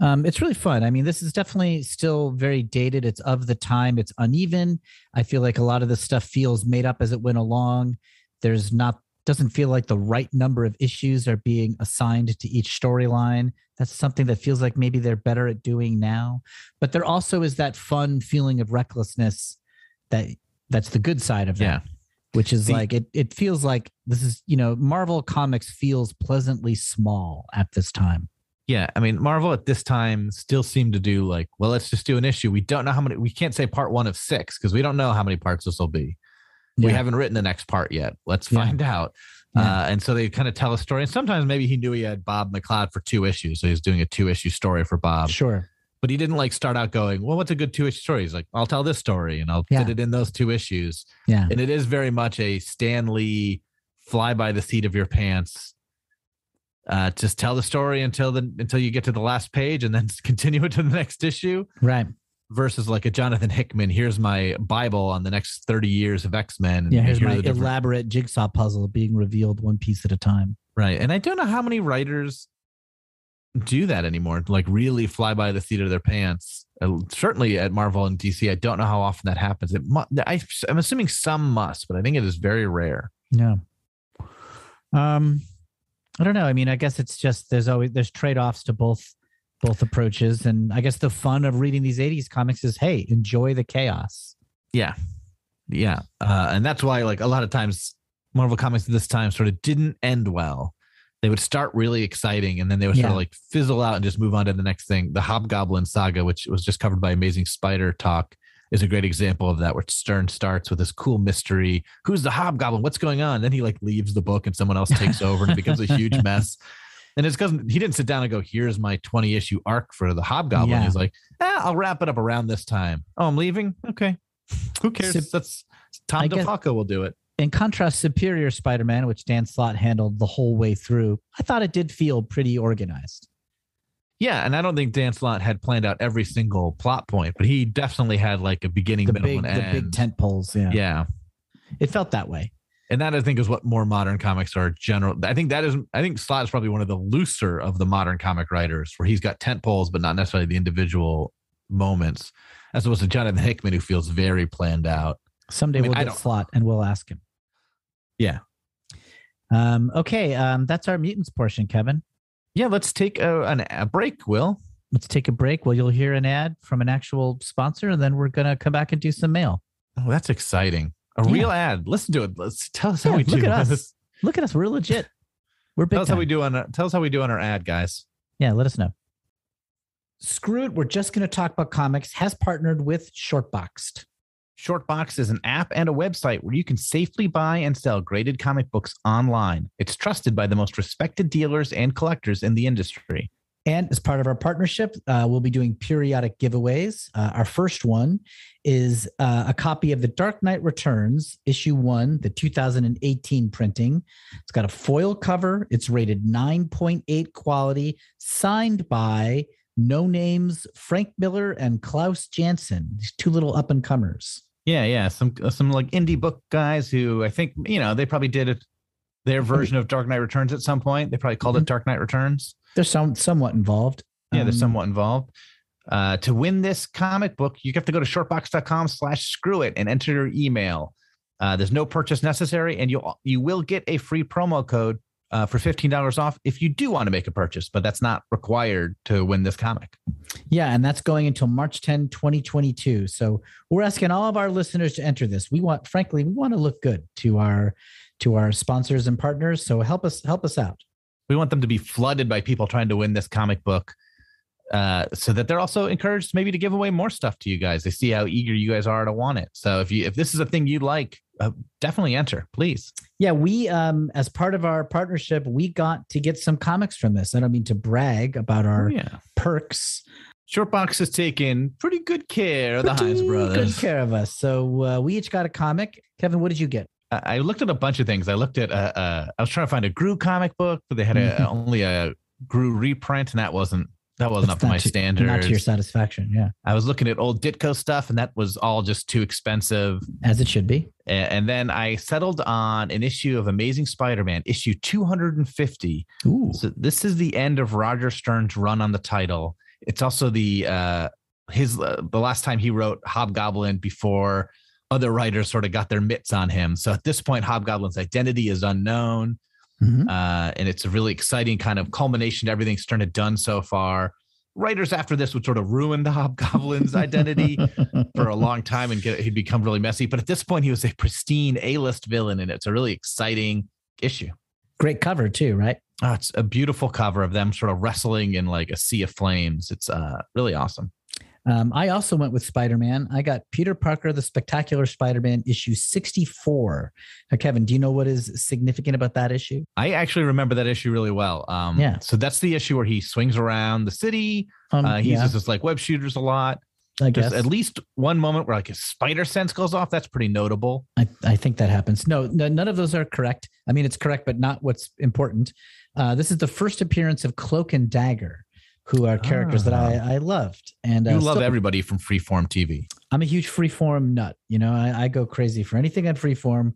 um, it's really fun. I mean, this is definitely still very dated. It's of the time. It's uneven. I feel like a lot of this stuff feels made up as it went along. There's not doesn't feel like the right number of issues are being assigned to each storyline. That's something that feels like maybe they're better at doing now. But there also is that fun feeling of recklessness that that's the good side of that. Yeah. Which is The- like it it feels like this is, you know, Marvel Comics feels pleasantly small at this time. Yeah, I mean, Marvel at this time still seemed to do like, well, let's just do an issue. We don't know how many. We can't say part one of six because we don't know how many parts this will be. We haven't written the next part yet. Let's Yeah. find out. Yeah. Uh, and so they kind of tell a story. And sometimes maybe he knew he had Bob McLeod for two issues, so he's doing a two issue story for Bob. Sure. But he didn't like start out going, well, what's a good two issue story? He's like, I'll tell this story and I'll Yeah. fit it in those two issues. Yeah. And it is very much a Stan Lee fly by the seat of your pants. Uh, just tell the story until the until you get to the last page and then continue it to the next issue Right. Versus like a Jonathan Hickman. Here's my Bible on the next 30 years of X-Men. Yeah, here's here my different- elaborate jigsaw puzzle being revealed one piece at a time. Right. And I don't know how many writers do that anymore, like really fly by the seat of their pants. Uh, Certainly at Marvel and DC, I don't know how often that happens. It mu- I, I'm assuming some must, but I think it is very rare. Yeah. Um, I don't know. I mean, I guess it's just there's always there's trade offs to both both approaches, and I guess the fun of reading these '80s comics is, hey, enjoy the chaos. Yeah. Yeah, uh, and that's why like a lot of times Marvel comics at this time sort of didn't end well. They would start really exciting, and then they would sort of like fizzle out and just move on to the next thing. The Hobgoblin saga, which was just covered by Amazing Spider Talk, is a great example of that. Where Stern starts with this cool mystery: who's the Hobgoblin? What's going on? Then he like leaves the book, and someone else takes over, and it becomes a huge mess. And it's because he didn't sit down and go, "Here's my 20 issue arc for the Hobgoblin." Yeah. He's like, eh, "I'll wrap it up around this time." Oh, I'm leaving. Okay, who cares? That's Tom guess- DeFalco will do it. In contrast, Superior Spider-Man, which Dan Slott handled the whole way through, I thought it did feel pretty organized. Yeah, and I don't think Dan Slott had planned out every single plot point, but he definitely had like a beginning, The middle, big, and the end. big tent poles. Yeah. yeah, It felt that way. And that I think is what more modern comics are general. I think that is. I think Slott is probably one of the looser of the modern comic writers, where he's got tent poles, but not necessarily the individual moments, as opposed to Jonathan Hickman, who feels very planned out. Someday I mean, we'll get Slott and we'll ask him. Yeah. Um, okay. Um, that's our mutants portion, Kevin. Yeah, let's take a, an, a break, Will. Let's take a break. Well, you'll hear an ad from an actual sponsor, and then we're gonna come back and do some mail. Oh, that's exciting. A Yeah. real ad. Listen to it. Let's tell us Yeah, how we look do. at us. Look at us. We're legit. We're big Tell us how we do on. Tell us how we do on our ad, guys. Yeah, let us know. Screw it. We're just going to talk about comics. Has partnered with Shortboxed. Shortbox is an app and a website where you can safely buy and sell graded comic books online. It's trusted by the most respected dealers and collectors in the industry. And as part of our partnership, uh, we'll be doing periodic giveaways. Uh, our first one is uh, a copy of The Dark Knight Returns, issue one, the 2018 printing. It's got a foil cover. It's rated 9.8 quality, signed by no names Frank Miller and Klaus Janson, these two little up and comers. Yeah, yeah, some some like indie book guys who I think you know they probably did it their version of Dark Knight Returns at some point. They probably called it Dark Knight Returns. They're some, somewhat involved. Yeah, they're Um, somewhat involved. Uh, to win this comic book, you have to go to shortbox.com slash screw it and enter your email. Uh, there's no purchase necessary, and you'll you will get a free promo code uh, for $15 off if you do want to make a purchase, but that's not required to win this comic. Yeah, and that's going until March 10, 2022. So we're asking all of our listeners to enter this. We want, frankly, we want to look good to our to our sponsors and partners. So help us help us out. We want them to be flooded by people trying to win this comic book uh, so that they're also encouraged maybe to give away more stuff to you guys. They see how eager you guys are to want it. So if you if this is a thing you like, uh, definitely enter, please. Yeah, we um as part of our partnership, we got to get some comics from this. I don't mean to brag about our Oh, yeah. perks. Shortbox has taken pretty good care of the Hines brothers. Good care of us. So uh, we each got a comic. Kevin, what did you get? I I looked at a bunch of things. I looked at uh, uh I was trying to find a Groo comic book, but they had a, only a Groo reprint, and that wasn't that wasn't That's up to my to- standards. Not to your satisfaction. Yeah, I was looking at old Ditko stuff, and that was all just too expensive. as it should be. And then I settled on an issue of Amazing Spider-Man, issue 250. Ooh. So this is the end of Roger Stern's run on the title. It's also the uh his uh, the last time he wrote Hobgoblin before other writers sort of got their mitts on him. So at this point, Hobgoblin's identity is unknown, Mhm. uh, and it's a really exciting kind of culmination to everything Stern had done so far. Writers after this would sort of ruin the Hobgoblin's identity for a long time and get he'd become really messy. But at this point, he was a pristine A-list villain, and it's a really exciting issue. Great cover too, right? Oh, it's a beautiful cover of them sort of wrestling in like a sea of flames. It's uh, really awesome. Um, I also went with Spider Man. I got Peter Parker, the Spectacular Spider Man, issue 64. Now, Kevin, do you know what is significant about that issue? I actually remember that issue really well. Um, Yeah. So that's the issue where he swings around the city. Um, Uh, he yeah, uses like web shooters a lot. I There's guess. at least one moment where like his spider sense goes off. That's pretty notable. I, I think that happens. No, no, none of those are correct. I mean, it's correct, but not what's important. Uh, this is the first appearance of Cloak and Dagger, who are characters that I, I loved. And You uh, love still- everybody from Freeform TV. I'm a huge freeform nut. You know, I, I go crazy for anything on freeform.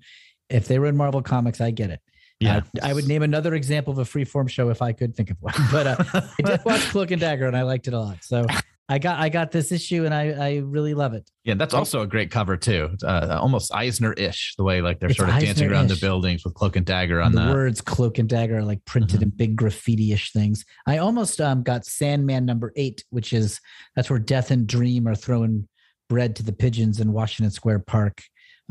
If they were in Marvel Comics, I get it. Yeah. Uh, I would name another example of a freeform show if I could think of one. But uh, I did watch Cloak and Dagger, and I liked it a lot. So I got I got this issue, and I I really love it. yeah, that's also a great cover too. Uh, almost Eisner-ish, the way like they're It's sort of dancing around the buildings with cloak and dagger on And the that. words Cloak and Dagger are like printed Mhm. in big graffiti-ish things. I almost um, got Sandman number eight, which is that's where Death and Dream are throwing bread to the pigeons in Washington Square Park.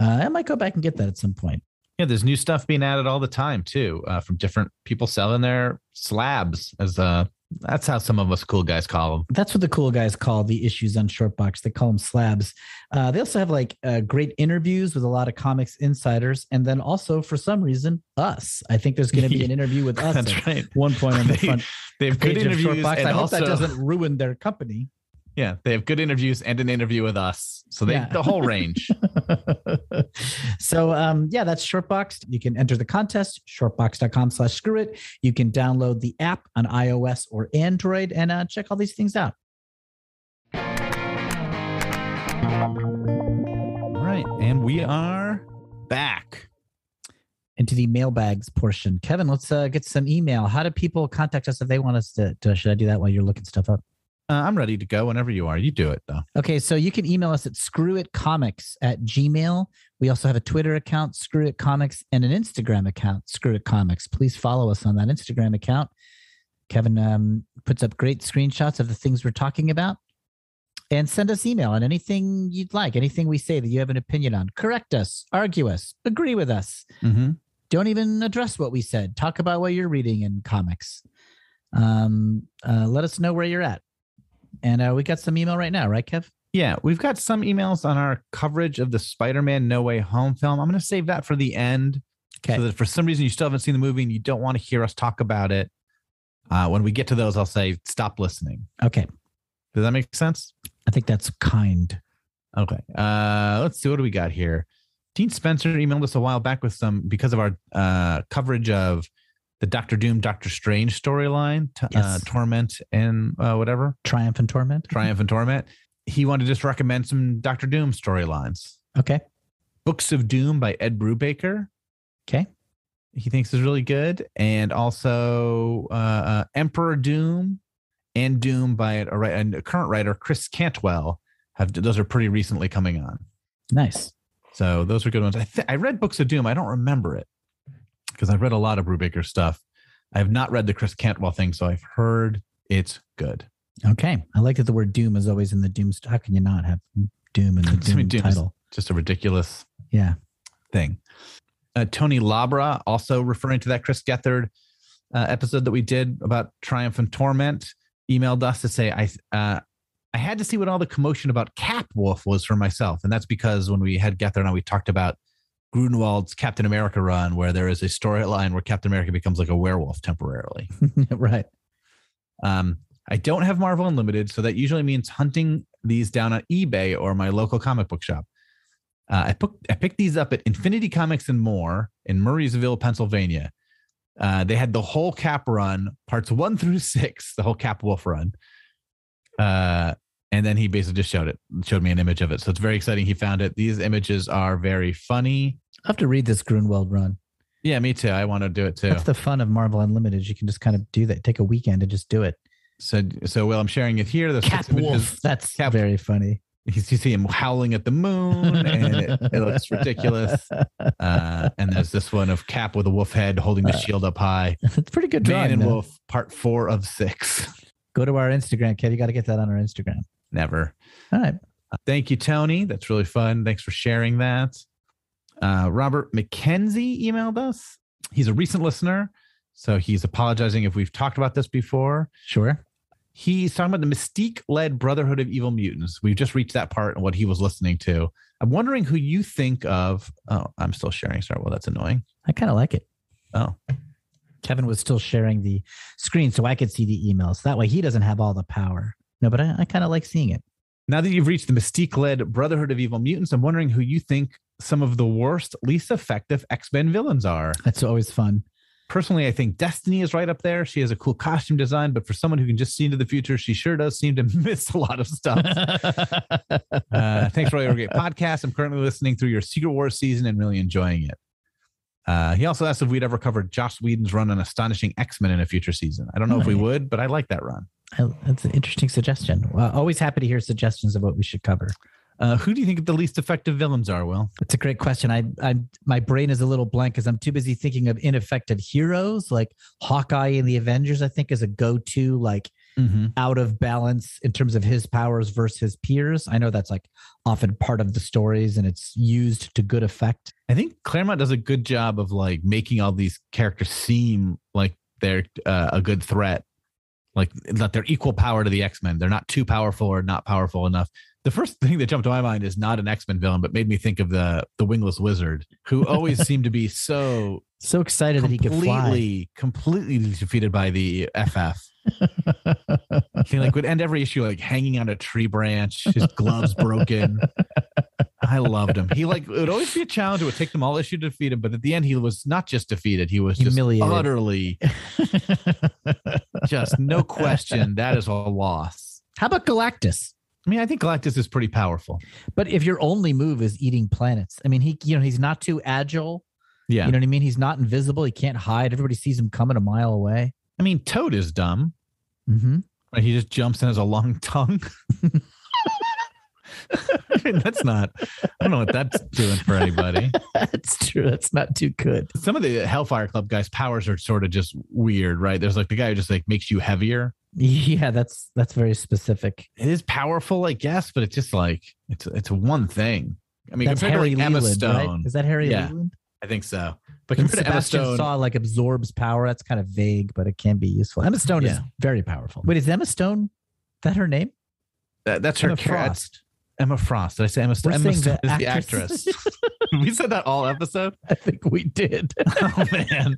Uh, I might go back and get that at some point. Yeah, there's new stuff being added all the time too, uh, from different people selling their slabs. As uh, that's how some of us cool guys call them. That's what the cool guys call the issues on Shortbox. They call them slabs. Uh, they also have like uh, great interviews with a lot of comics insiders, and then also for some reason us. I think there's going to be an interview with us That's at right. one point on the front They have good interviews, Shortbox. and I hope also that doesn't ruin their company. yeah, they have good interviews and an interview with us. So they Yeah. the whole range. so um, yeah, that's Shortbox. You can enter the contest, shortbox.com slash screw it. You can download the app on iOS or Android and uh, check all these things out. All right, and we are back. Into the mailbags portion. Kevin, let's uh, get some email. How do people contact us if they want us to, to should I do that while you're looking stuff up? Uh, I'm ready to go whenever you are. You do it though. Okay, so you can email us at screwitcomics at gmail. We also have a Twitter account, Screw It Comics, and an Instagram account, Screw It Comics. Please follow us on that Instagram account. Kevin um, puts up great screenshots of the things we're talking about. And send us email on anything you'd like, anything we say that you have an opinion on. Correct us, argue us, agree with us. Mm-hmm. Don't even address what we said. Talk about what you're reading in comics. Um, uh, let us know where you're at. And uh, we got some email right now, right, Kev? Yeah, we've got some emails on our coverage of the Spider-Man No Way Home film. I'm going to save that for the end, Okay. so that for some reason you still haven't seen the movie and you don't want to hear us talk about it, uh, when we get to those, I'll say stop listening. Okay. Does that make sense? I think that's kind. Okay. Uh, let's see what do we got here. Dean Spencer emailed us a while back with some because of our uh, coverage of the Doctor Doom, Doctor Strange storyline, t- uh, Torment, and uh, whatever Triumph and Torment. Triumph and Torment. He wanted to just recommend some Doctor Doom storylines. Okay. Books of Doom by Ed Brubaker. Okay. He thinks is really good, and also uh, uh, Emperor Doom and Doom by a, a current writer Chris Cantwell. Have those are pretty recently coming on. Nice. So those are good ones. I th- I read Books of Doom. I don't remember it because I've read a lot of Brubaker stuff. I have not read the Chris Cantwell thing, so I've heard it's good. Okay. I like that the word doom is always in the doom. How can you not have doom in the I mean, Doom title? Just a ridiculous Yeah. thing. Uh, Tony Labra also referring to that Chris Gethard uh, episode that we did about Triumph and Torment, emailed us to say I uh, I had to see what all the commotion about Cap Wolf was for myself, and that's because when we had Gethard on, we talked about Gruenwald's Captain America run, where there is a storyline where Captain America becomes like a werewolf temporarily. right. Um, I don't have Marvel Unlimited, so that usually means hunting these down on eBay or my local comic book shop. Uh, I, put, I picked these up at Infinity Comics and More in Murrysville, Pennsylvania. Uh, they had the whole Cap run, parts one through six, the whole Cap Wolf run. Uh, and then he basically just showed it, showed me an image of it. So it's very exciting. He found it. These images are very funny. I have to read this Gruenwald run. Yeah, me too. I want to do it too. That's the fun of Marvel Unlimited. You can just kind of do that. Take a weekend and just do it. So, so well, I'm sharing it here. The Cap six images- Wolf. That's Cap- very funny. you see him howling at the moon and it, it looks ridiculous uh, and there's this one of cap with a wolf head holding the Uh, shield up high It's pretty good man drawing. and though. wolf part four of six Go to our Instagram, Kev. You got to get that on our Instagram. never All right. Thank you tony that's really fun thanks for sharing that uh, robert mckenzie emailed us he's a recent listener so he's apologizing if we've talked about this before Sure. He's talking about the Mystique led Brotherhood of Evil Mutants. We've just reached that part and what he was listening to. I'm wondering who you think of. Oh, I'm still sharing. Sorry. Well, that's annoying. I kind of like it. Oh, Kevin was still sharing the screen so I could see the emails. That way he doesn't have all the power. No, but I, I kind of like seeing it. now that you've reached the Mystique led Brotherhood of Evil Mutants, I'm wondering who you think some of the worst, least effective X Men villains are. That's always fun. Personally, I think Destiny is right up there. She has a cool costume design, but for someone who can just see into the future, she sure does seem to miss a lot of stuff. Uh, thanks for all your great podcasts. I'm currently listening through your Secret Wars season and really enjoying it. Uh, he also asked if we'd ever covered Joss Whedon's run on Astonishing X Men in a future season. I don't know if we Right. would, but I like that run. I- That's an interesting suggestion. Well, always happy to hear suggestions of what we should cover. Uh, who do you think the least effective villains are, Will? It's a great question. I, I, my brain is a little blank because I'm too busy thinking of ineffective heroes like Hawkeye in the Avengers. I think is a go-to like out of balance in terms of his powers versus his peers. I know that's like often part of the stories and it's used to good effect. I think Claremont does a good job of like making all these characters seem like they're uh, a good threat, like that they're equal power to the X Men. They're not too powerful or not powerful enough. The first thing that jumped to my mind is not an X Men villain, but made me think of the the Wingless Wizard, who always seemed to be so So excited that he could fly. completely, completely defeated by the FF. he like would end every issue like hanging on a tree branch, his gloves broken. I loved him. He like it would always be a challenge. It would take them all issue to defeat him, but at the end, he was not just defeated; he was just Humiliated. utterly, just no question. That is a loss. How about Galactus? I mean, I think Galactus is pretty powerful. But if your only move is eating planets, I mean, he you know he's not too agile. Yeah, You know what I mean? He's not invisible. He can't hide. Everybody sees him coming a mile away. I mean, Toad is dumb. Mm-hmm. Right? He just jumps and has a long tongue. I mean, that's not. I don't know what that's doing for anybody. That's true. That's not too good. Some of the Hellfire Club guys' powers are sort of just weird, right? There's like the guy who just like makes you heavier. Yeah, that's that's very specific. It is powerful, I guess, but it's just like it's it's one thing. I mean, That's compared Harry to like Emma Leland, right? Stone, Is that Harry Yeah. Leland? I think so. But compared to Emma Stone, Saw like absorbs power. That's kind of vague, but it can be useful. Emma Stone is very powerful. Wait, is Emma Stone that her name? that, that's her Emma that's Frost. Emma Frost. Did I say Emma Stone? Emma Stone the is the actress. we said that all episode. I think we did. Oh man,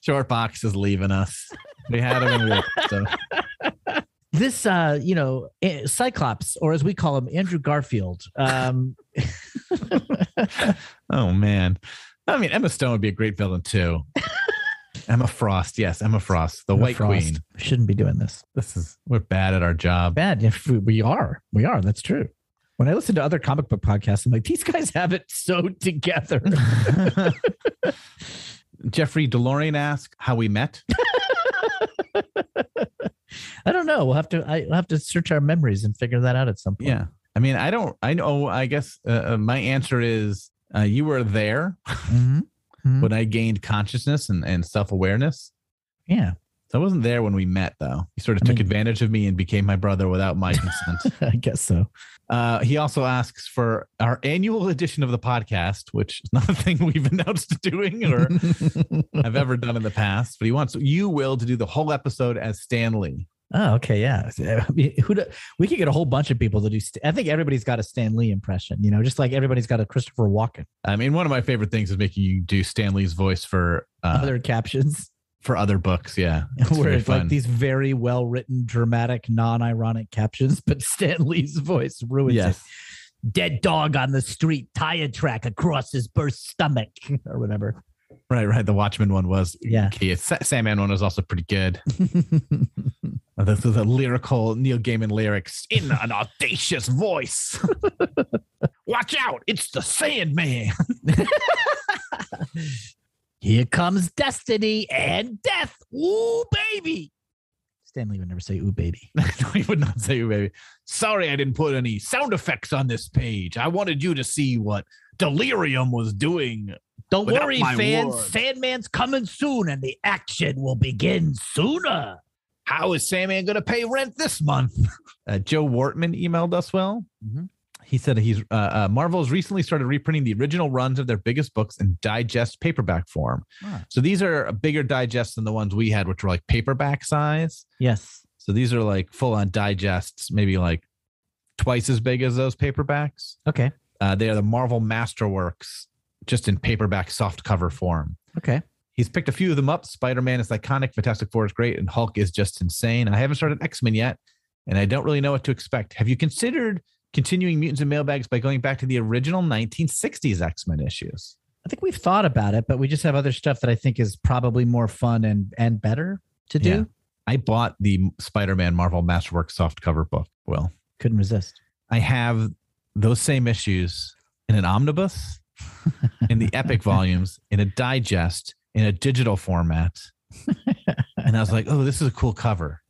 Short Box is leaving us. We had him, we so this, uh, you know, eh, Cyclops, or as we call him, Andrew Garfield. Um, Oh man. I mean, Emma Stone would be a great villain too. Emma Frost, yes, Emma Frost, the Emma White Frost. Queen. Shouldn't be doing this. This is we're bad at our job. Bad. If we- we are, we are. That's true. When I listen to other comic book podcasts, I'm like, these guys have it so together. Jeffrey DeLorean asked how we met. I don't know. We'll have to. I, we'll have to search our memories and figure that out at some point. Yeah. I mean, I don't, I know, I guess uh, uh, my answer is uh, you were there Mhm. Mhm. when I gained consciousness and, and self awareness. Yeah. So I wasn't there when we met, though. He sort of I took mean- advantage of me and became my brother without my consent. I guess so. Uh, he also asks for our annual edition of the podcast, which is not a thing we've announced doing or I've ever done in the past. But he wants you, Will, to do the whole episode as Stan Lee. Oh, okay, yeah. Who do, we could get a whole bunch of people to do. I think everybody's got a Stan Lee impression, you know, just like everybody's got a Christopher Walken. I mean, one of my favorite things is making you do Stan Lee's voice for uh, Other captions for other books. Yeah, where it's like these very well written, dramatic, non ironic captions, but Stan Lee's voice ruins Yes. it. Dead dog on the street, tire track across his burst stomach, or whatever. Right, right. The Watchmen one was Yeah. key. Sa- Sandman one was also pretty good. Uh, The, the, the lyrical Neil Gaiman lyrics in an audacious voice. Watch out! It's the Sandman. Here comes destiny and death. Ooh, baby. Stan Lee would never say ooh, baby. no, he would not say, ooh, "Baby, sorry, I didn't put any sound effects on this page. I wanted you to see what Delirium was doing." Don't worry, my fans. words. Sandman's coming soon and the action will begin sooner. How is Sandman going to pay rent this month? Uh, Joe Wortman emailed us. Well, Mhm. He said he's uh, uh, Marvel has recently started reprinting the original runs of their biggest books in digest paperback form. Ah. So these are a bigger digest than the ones we had, which were like paperback size. Yes. So these are like full on digests, maybe like twice as big as those paperbacks. Okay. Uh, they are the Marvel Masterworks, just in paperback soft cover form. Okay. He's picked a few of them up. Spider Man is iconic, Fantastic Four is great, and Hulk is just insane. I haven't started X Men yet, and I don't really know what to expect. Have you considered continuing Mutants and Mailbags by going back to the original 1960s X Men issues? I think we've thought about it, but we just have other stuff that I think is probably more fun and and better to do. Yeah. I bought the Spider Man Marvel Masterworks soft cover book. Well, Couldn't resist. I have those same issues in an omnibus, in the Epic volumes, in a digest, in a digital format. and I was like, oh, this is a cool cover.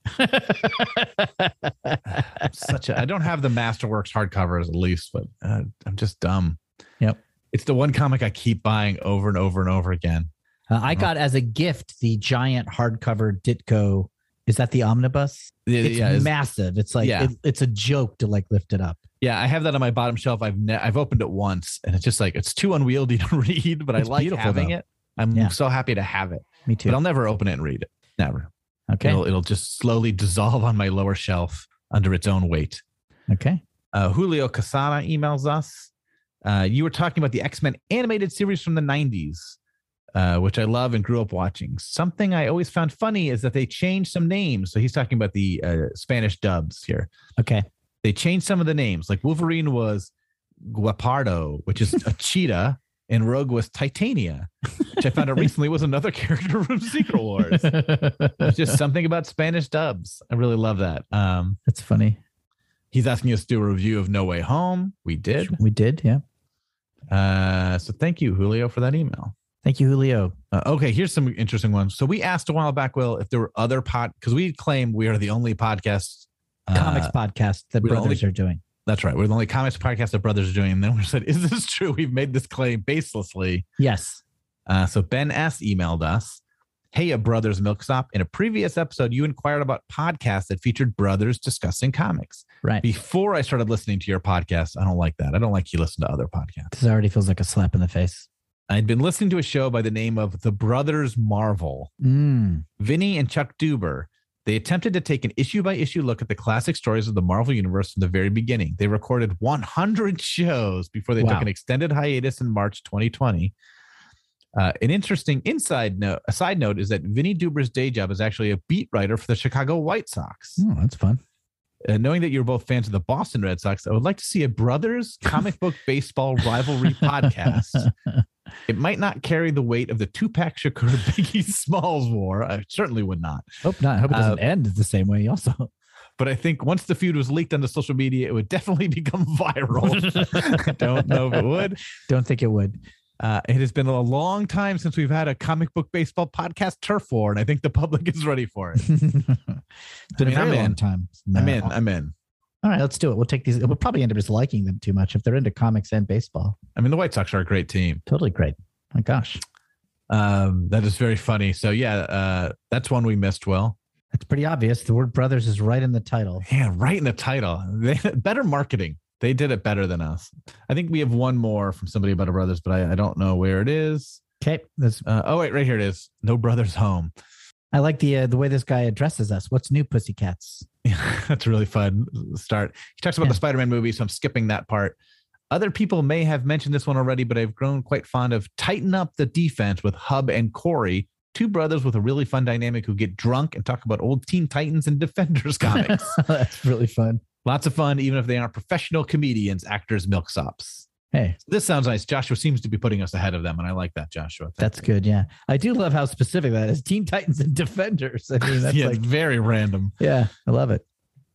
Such a I don't have the Masterworks hardcovers at least, but uh, I'm just dumb. Yep. It's the one comic I keep buying over and over and over again. Uh, I Mhm. got as a gift the giant hardcover Ditko Is that the omnibus? Yeah, It's yeah, it's- massive. It's like Yeah. it- it's a joke to like lift it up. yeah. I have that on my bottom shelf. I've ne- I've opened it once, and it's just like it's too unwieldy to read, but It's I like having though. it. I'm Yeah. so happy to have it, Me too. but I'll never open it and read it. Never. Okay. It'll it'll just slowly dissolve on my lower shelf under its own weight. Okay. Uh, Julio Casada emails us. Uh, you were talking about the X Men animated series from the 90s, uh, which I love and grew up watching. Something I always found funny is that they changed some names. So he's talking about the uh, Spanish dubs here. Okay. They changed some of the names. Like Wolverine was Guepardo, which is a cheetah, and Rogue was Titania, which I found out recently was another character from Secret Wars. It's just something about Spanish dubs. I really love that. Um, That's funny. he's asking us to do a review of No Way Home. We did. We did. Yeah. Uh, so thank you, Julio, for that email. Thank you, Julio. Uh, okay, here's some interesting ones. So we asked a while back, Will, if there were other pod because we claim we are the only podcast. uh, Comics podcast that brothers only- are doing. That's right. We're the only comics podcast that brothers are doing. And then we said, "Is this true?" We've made this claim baselessly. Yes. Uh, so Ben S emailed us, "Hey, a brothers milk stop. In a previous episode, you inquired about podcasts that featured brothers discussing comics. Right. Before I started listening to your podcast, I don't like that. I don't like you listen to other podcasts. This already feels like a slap in the face. I'd been listening to a show by the name of The Brothers Marvel. Mm. Vinny and Chuck Duber, they attempted to take an issue by issue look at the classic stories of the Marvel Universe from the very beginning. They recorded 100 shows before they Wow. took an extended hiatus in March 2020. Uh, an interesting inside note, a side note is that Vinny Duber's day job is actually a beat writer for the Chicago White Sox. Oh, that's fun. Uh, knowing that you're both fans of the Boston Red Sox, I would like to see a brothers comic book baseball rivalry podcast. It might not carry the weight of the Tupac Shakur Biggie Smalls war. I certainly would not. Hope not. I hope it doesn't Uh, end the same way. Also, But I think once the feud was leaked onto social media, it would definitely become viral. I don't know if it would. don't think it would. Uh, it has been a long time since we've had a comic book baseball podcast turf war, and I think the public is ready for it. it's been I a mean, I'm long in. time. I'm in. I'm in. All right, let's do it. We'll take these. We'll probably end up just liking them too much if they're into comics and baseball. I mean, the White Sox are a great team. Totally great. My gosh, Um, that is very funny. So yeah, uh, that's one we missed. Will. that's pretty obvious. The word brothers is right in the title. Yeah, right in the title. They better marketing. They did it better than us. I think we have one more from somebody about a brothers, but I, I don't know where it is. Okay, that's, Uh, oh wait, right here it is. No brothers home. I like the uh, the way this guy addresses us. What's new, pussycats? That's a really fun start. He talks about Yeah. the Spider-Man movie, so I'm skipping that part. Other people may have mentioned this one already, but I've grown quite fond of Tighten Up the Defense with Hub and Corey, two brothers with a really fun dynamic who get drunk and talk about old Teen Titans and Defenders comics. that's really fun. Lots of fun, even if they aren't professional comedians, actors, milksops. Hey, This sounds nice. Joshua seems to be putting us ahead of them, and I like that, Joshua. Thank that's you. good. Yeah, I do love how specific that is. Teen Titans and Defenders. I mean, that's yeah, like, very random. yeah, I love it.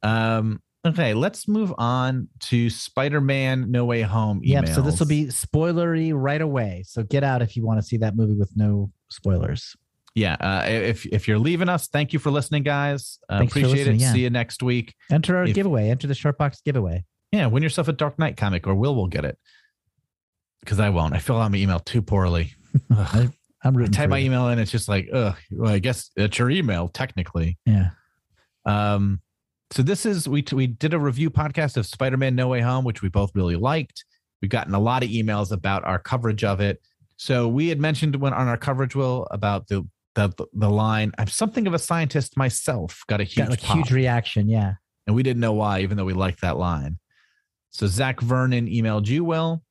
Um, okay, let's move on to Spider-Man No Way Home. Yep. So this will be spoilery right away. So get out if you want to see that movie with no spoilers. Yeah. Uh, if if you're leaving us, thank you for listening, guys. Uh, appreciate listening, it. yeah. See you next week. Enter our If- giveaway. Enter the short box giveaway. Yeah, win yourself a Dark Knight comic, or Will will get it. Because I won't. I fill out my email too poorly. Ugh. I'm I type my you. email in. It's just like, ugh. Well, I guess it's your email technically. Yeah. Um, so this is we we did a review podcast of Spider-Man No Way Home, which we both really liked. We've gotten a lot of emails about our coverage of it. So we had mentioned when on our coverage, Will, about the the the line. I'm something of a scientist myself. Got a huge Got like pop. huge reaction. Yeah. and we didn't know why, even though we liked that line. So Zach Vernon emailed you, Will.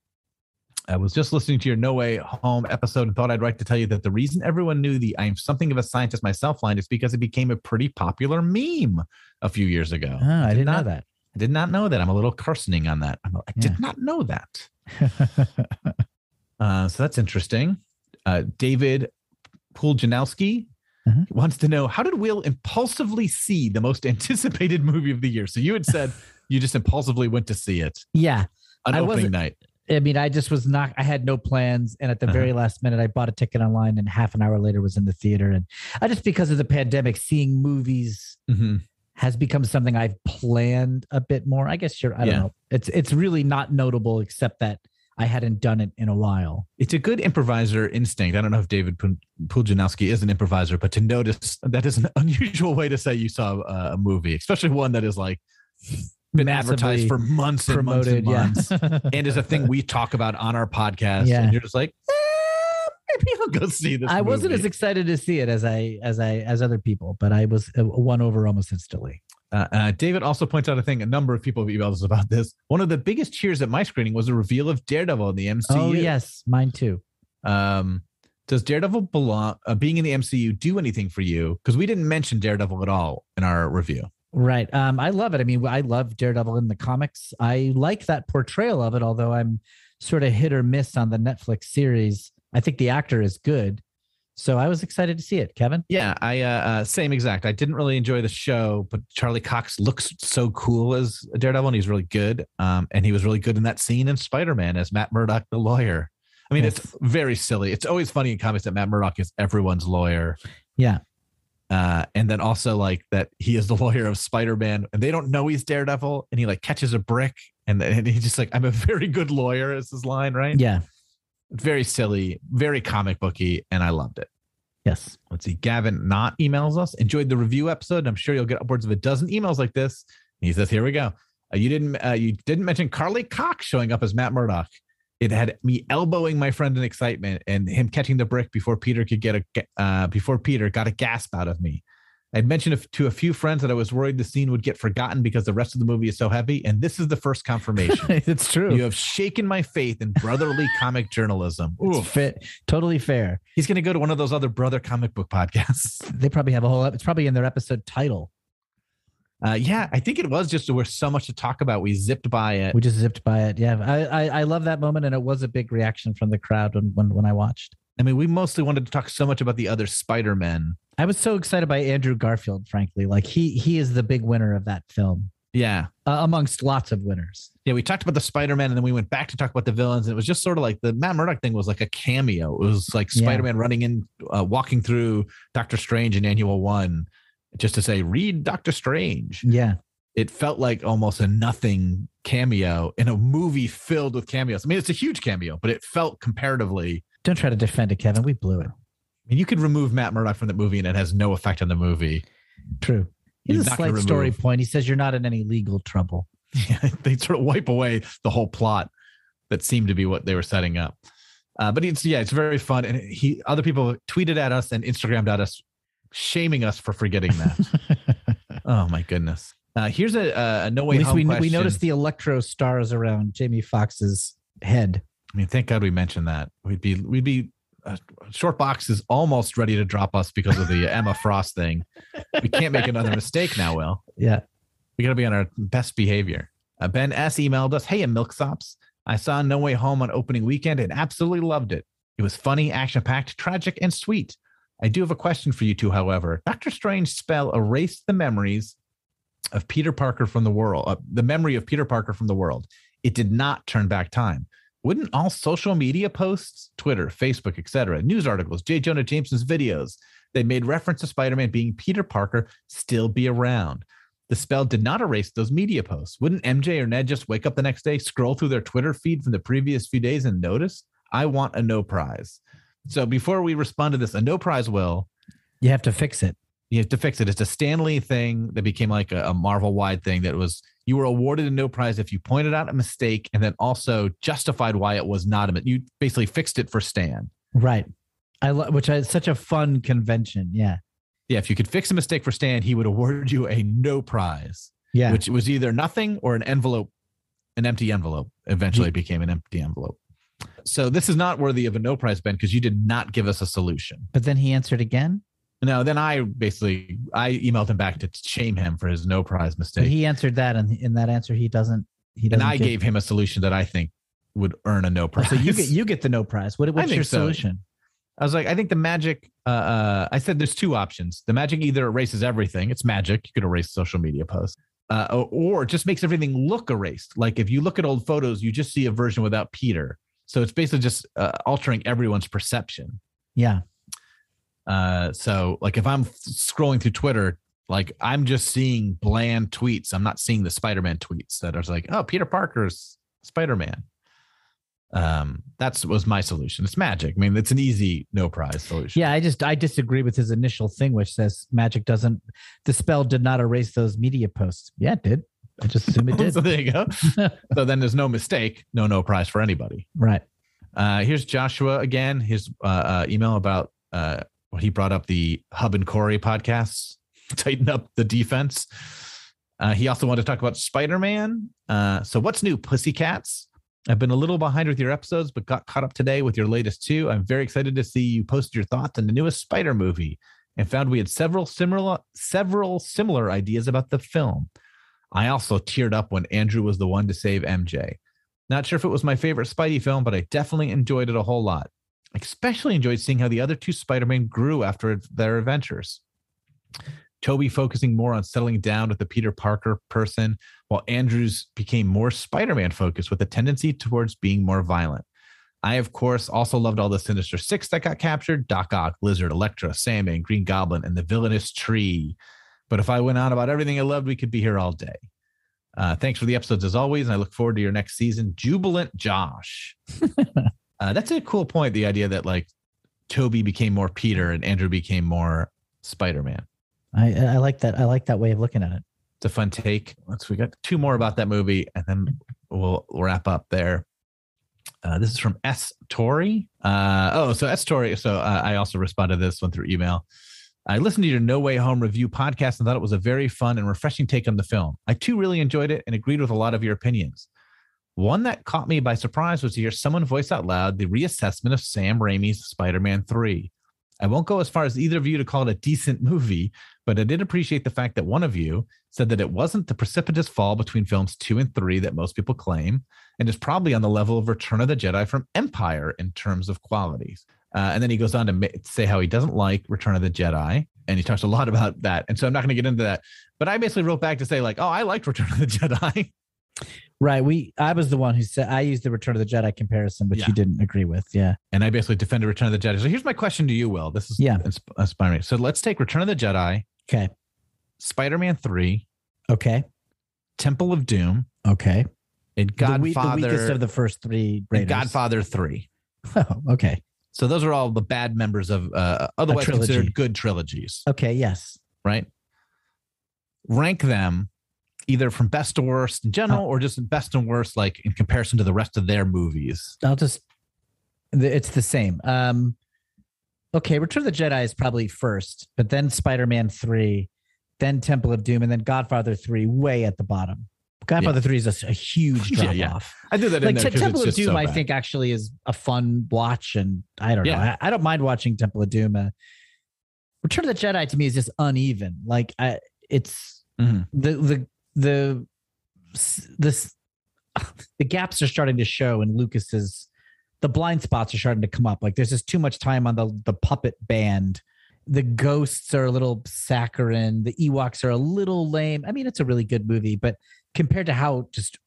I was just listening to your No Way Home episode and thought I'd write to tell you that the reason everyone knew the I'm something of a scientist myself line is because it became a pretty popular meme a few years ago. Oh, I didn't not- know that. I did not know that. I'm a little cursoning on that. I'm, I Yeah. did not know that. Uh, so that's interesting. Uh, David Puljanowski Mhm. wants to know how did Will impulsively see the most anticipated movie of the year? So you had said you just impulsively went to see it yeah. on I opening night. I mean, I just was not, I had no plans. And at the Uh-huh. very last minute, I bought a ticket online and half an hour later was in the theater. And I just, because of the pandemic, seeing movies Mhm. has become something I've planned a bit more. I guess you're, I don't Yeah. know. It's, it's really not notable except that I hadn't done it in a while. It's a good improviser instinct. I don't know if David Pul- Puljanowski is an improviser, but to notice that is an unusual way to say you saw a, a movie, especially one that is like been advertised for months and Promoted, months and months. yeah. and is a thing we talk about on our podcast. Yeah. And you're just like, eh, maybe I'll go see this. I wasn't as excited to see it as I as I as other people, but I was uh, won over almost instantly. Uh, uh, David also points out a thing. A number of people have emailed us about this. One of the biggest cheers at my screening was a reveal of Daredevil in the MCU. Oh yes, mine too. Um, does Daredevil belong? Uh, being in the MCU do anything for you? Because we didn't mention Daredevil at all in our review. Right. Um, I love it. I mean, I love Daredevil in the comics. I like that portrayal of it, although I'm sort of hit or miss on the Netflix series. I think the actor is good. So I was excited to see it, Kevin. Yeah, I uh, uh, same exact. I didn't really enjoy the show, but Charlie Cox looks so cool as Daredevil, and he's really good. Um, and he was really good in that scene in Spider Man as Matt Murdock, the lawyer. I mean, it's very silly. It's always funny in comics that Matt Murdock is everyone's lawyer. Yeah. Uh, and then also like that he is the lawyer of Spider-Man and they don't know he's Daredevil and he like catches a brick and, and he's just like, I'm a very good lawyer is his line, right? Yeah. Very silly, very comic booky, and I loved it. Yes. Let's see. Gavin not emails us. Enjoyed the review episode. I'm sure you'll get upwards of a dozen emails like this. And he says, "Here we go. Uh, you didn't uh, you didn't mention Charlie Cox showing up as Matt Murdock. It had me elbowing my friend in excitement and him catching the brick before Peter could get a uh, before Peter got a gasp out of me. I'd mentioned to a few friends that I was worried the scene would get forgotten because the rest of the movie is so heavy, and this is the first confirmation. it's true. you have shaken my faith in brotherly comic journalism. It's fit, totally fair. He's going to go to one of those other brother comic book podcasts. They probably have a whole. It's probably in their episode title. Uh, yeah, I think it was just there was so much to talk about. We zipped by it. We just zipped by it. Yeah, I, I I love that moment, and it was a big reaction from the crowd when when, when I watched. I mean, we mostly wanted to talk so much about the other Spider Men. I was so excited by Andrew Garfield. Frankly, like he he is the big winner of that film, Yeah, uh, amongst lots of winners. yeah. We talked about the Spider Man, and then we went back to talk about the villains. And it was just sort of like the Matt Murdock thing was like a cameo. It was like Spider Man running in, uh, walking through Doctor Strange in Annual One, just to say, "Read Doctor Strange." Yeah, It felt like almost a nothing cameo in a movie filled with cameos. I mean, it's a huge cameo, but it felt comparatively. don't try to defend it, Kevin. We blew it. I mean, you could remove Matt Murdock from the movie, and it has no effect on the movie. True. He's a slight story point. He says you're not in any legal trouble. Yeah, they sort of wipe away the whole plot that seemed to be what they were setting up. Uh, but it's yeah, it's very fun, and he other people tweeted at us and Instagrammed at us, shaming us for forgetting that. oh my goodness! Uh, here's a, a no way At least we, we noticed the electro stars around Jamie Foxx's head. I mean, thank God we mentioned that. We'd be we'd be uh, Shortbox is almost ready to drop us because of the Emma Frost thing. We can't make another mistake now, Will. Yeah. We got to be on our best behavior. Uh, ben S emailed us, "Hey, Milksops, I saw No Way Home on opening weekend and absolutely loved it. It was funny, action-packed, tragic, and sweet. I do have a question for you two, however. Doctor Strange spell erased the memories of Peter Parker from the world, uh, the memory of Peter Parker from the world. It did not turn back time. Wouldn't all social media posts, Twitter, Facebook, etc., news articles, J. Jonah Jameson's videos, they made reference to Spider-Man being Peter Parker still be around? The spell did not erase those media posts. Wouldn't MJ or Ned just wake up the next day, scroll through their Twitter feed from the previous few days and notice? I want a no prize. So before we respond to this, a no prize will You have to fix it. you have to fix it. It's a Stan Lee thing that became like a, a Marvel wide thing that was you were awarded a no prize if you pointed out a mistake and then also justified why it was not a you basically fixed it for Stan. Right. I love which is such a fun convention. Yeah. Yeah, if you could fix a mistake for Stan, he would award you a no prize, Yeah. which was either nothing or an envelope, an empty envelope. Eventually it became an empty envelope. So this is not worthy of a no prize, Ben, because you did not give us a solution. but then he answered again. No, then I basically I emailed him back to shame him for his no prize But mistake. he answered that, and in that answer, he doesn't. He and doesn't. and I gave him a solution that I think would earn a no prize. so you get you get the no prize. What, what's your so. solution? I was like, I think the magic. Uh, uh, I said there's two options. The magic either erases everything. It's magic. You could erase social media posts, uh, or, or just makes everything look erased. Like if you look at old photos, you just see a version without Peter. So it's basically just uh, altering everyone's perception. Yeah. Uh, so like if I'm scrolling through Twitter, like I'm just seeing bland tweets. I'm not seeing the Spider-Man tweets that are like, oh, Peter Parker's Spider-Man. Um, that's was my solution. It's magic. I mean, it's an easy no prize solution. Yeah, I just I disagree with his initial thing, which says magic doesn't. The spell did not erase those media posts. Yeah, it did. I just assume it did. so there you go. so then there's no mistake, no no prize for anybody. right. Uh, here's Joshua again. His uh, uh, email about uh, he brought up the Hub and Corey podcasts, tighten up the defense. Uh, he also wanted to talk about Spider Man. Uh, so, what's new, Pussycats? I've been a little behind with your episodes, but got caught up today with your latest two. I'm very excited to see you post your thoughts on the newest Spider movie, and found we had several similar several similar ideas about the film. I also teared up when Andrew was the one to save MJ. Not sure if it was my favorite Spidey film, but I definitely enjoyed it a whole lot. Especially enjoyed seeing how the other two Spider-Man grew after their adventures. Tobey focusing more on settling down with the Peter Parker person, while Andrews became more Spider-Man focused with a tendency towards being more violent. I, of course, also loved all the Sinister Six that got captured Doc Ock, Lizard, Electro, Sandman, Green Goblin, and the villainous tree. But if I went on about everything I loved, we could be here all day. Uh, thanks for the episodes as always, and I look forward to your next season. Jubilant Josh. uh, that's a cool point. The idea that like Tobey became more Peter and Andrew became more Spider Man. I I like that. I like that way of looking at it. It's a fun take. Let's we got two more about that movie, and then we'll wrap up there. Uh, this is from S Tori. Uh, oh, so S Tori. So uh, I also responded to this one through email. I listened to your No Way Home review podcast and thought it was a very fun and refreshing take on the film. I too really enjoyed it and agreed with a lot of your opinions. One that caught me by surprise was to hear someone voice out loud the reassessment of Sam Raimi's Spider Man 3. I won't go as far as either of you to call it a decent movie, but I did appreciate the fact that one of you said that it wasn't the precipitous fall between films two and three that most people claim, and is probably on the level of Return of the Jedi from Empire in terms of qualities. Uh, and then he goes on to ma- say how he doesn't like Return of the Jedi, and he talks a lot about that. And so I'm not going to get into that. But I basically wrote back to say like, oh, I liked Return of the Jedi. Right. We. I was the one who said I used the Return of the Jedi comparison, but Yeah. you didn't agree with. Yeah. and I basically defended Return of the Jedi. So here's my question to you, Will. This is Yeah. insp- inspiring. So let's take Return of the Jedi, Okay. Spider-Man 3, Okay. Temple of Doom, Okay. and The, we- Godfather, the weakest of the first three. Raiders. Godfather 3. Oh, okay. So those are all the bad members of uh, otherwise considered good trilogies, Okay. Yes. right? Rank them either from best to worst in general, or just best and worst, like in comparison to the rest of their movies. I'll just, it's the same. Um. Okay. Return of the Jedi is probably first, but then Spider Man three, then Temple of Doom, and then Godfather three, way at the bottom. Godfather three is a huge drop yeah. off. I do that in like Temple of Doom, so I think actually is a fun watch, and I don't know. I, I don't mind watching Temple of Doom. Uh, Return of the Jedi to me is just uneven. Like I, it's Mhm. the the the this the gaps are starting to show, and Lucas's the blind spots are starting to come up. Like there's just too much time on the the puppet band. The ghosts are a little saccharine. The Ewoks are a little lame. I mean, it's a really good movie, but compared to how just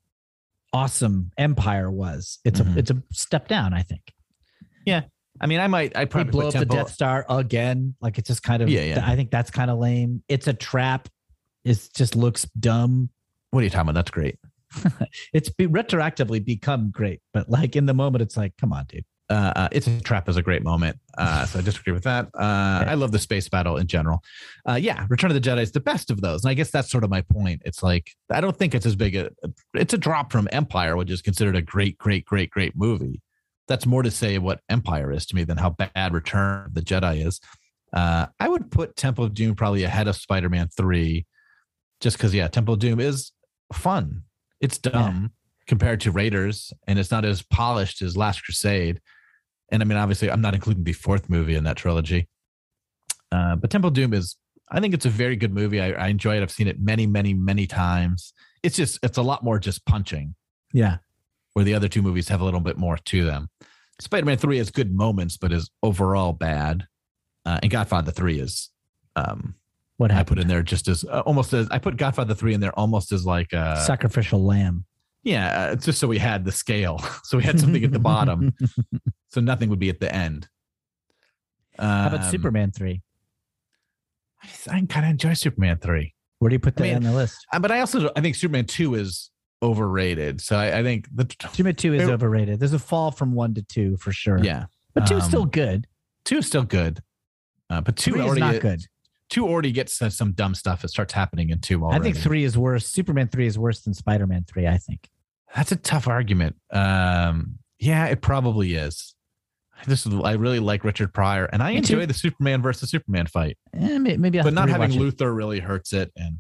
awesome Empire was, it's Mhm. a it's a step down. I think Yeah. I mean, I might, I they probably blow up Temple, the Death Star again. Like it's just kind of Yeah, yeah. I think that's kind of lame. It's a trap. It just looks dumb. What are you talking about? That's great. It's be, retroactively become great, but like in the moment, it's like, come on, dude. uh, uh, it's a trap is a great moment. Uh, so I disagree with that. Uh, I love the space battle in general. Uh, yeah, Return of the Jedi is the best of those, and I guess that's sort of my point. It's like I don't think it's as big a. It's a drop from Empire, which is considered a great, great, great, great movie. That's more to say what Empire is to me than how bad Return of the Jedi is. Uh, I would put Temple of Doom probably ahead of Spider Man Three, just because yeah, Temple of Doom is fun. It's dumb compared to Raiders, and it's not as polished as Last Crusade. And I mean, obviously, I'm not including the fourth movie in that trilogy. Uh, but Temple Doom is, I think it's a very good movie. I, I enjoy it. I've seen it many, many, many times. It's just, it's a lot more just punching, Yeah. where the other two movies have a little bit more to them. Spider Man 3 has good moments, but is overall bad. Uh, and Godfather 3 is, um, What I put in there just as uh, almost as I put Godfather 3 in there almost as like, a Sacrificial lamb. yeah, uh, it's just so we had the scale. So we had something at the bottom. So nothing would be at the end. How about Um, Superman three? I kind of enjoy Superman three, Where do you put I that mean, on the list? Uh, but I also I think Superman two is overrated. So I, I think the Superman two is It- overrated. There's a fall from one to two for sure. yeah, but two is um, still good. two is still good, uh, but two Three is already not good. Two already gets uh, some dumb stuff that starts happening in two. Already. I think three is worse. Superman three is worse than Spider Man three. I think. That's a tough argument. Um, yeah, it probably is. This is, I really like Richard Pryor, and I Me too. enjoy the Superman versus Superman fight. Eh, may- maybe, I'll but not having it. Luthor really hurts it, and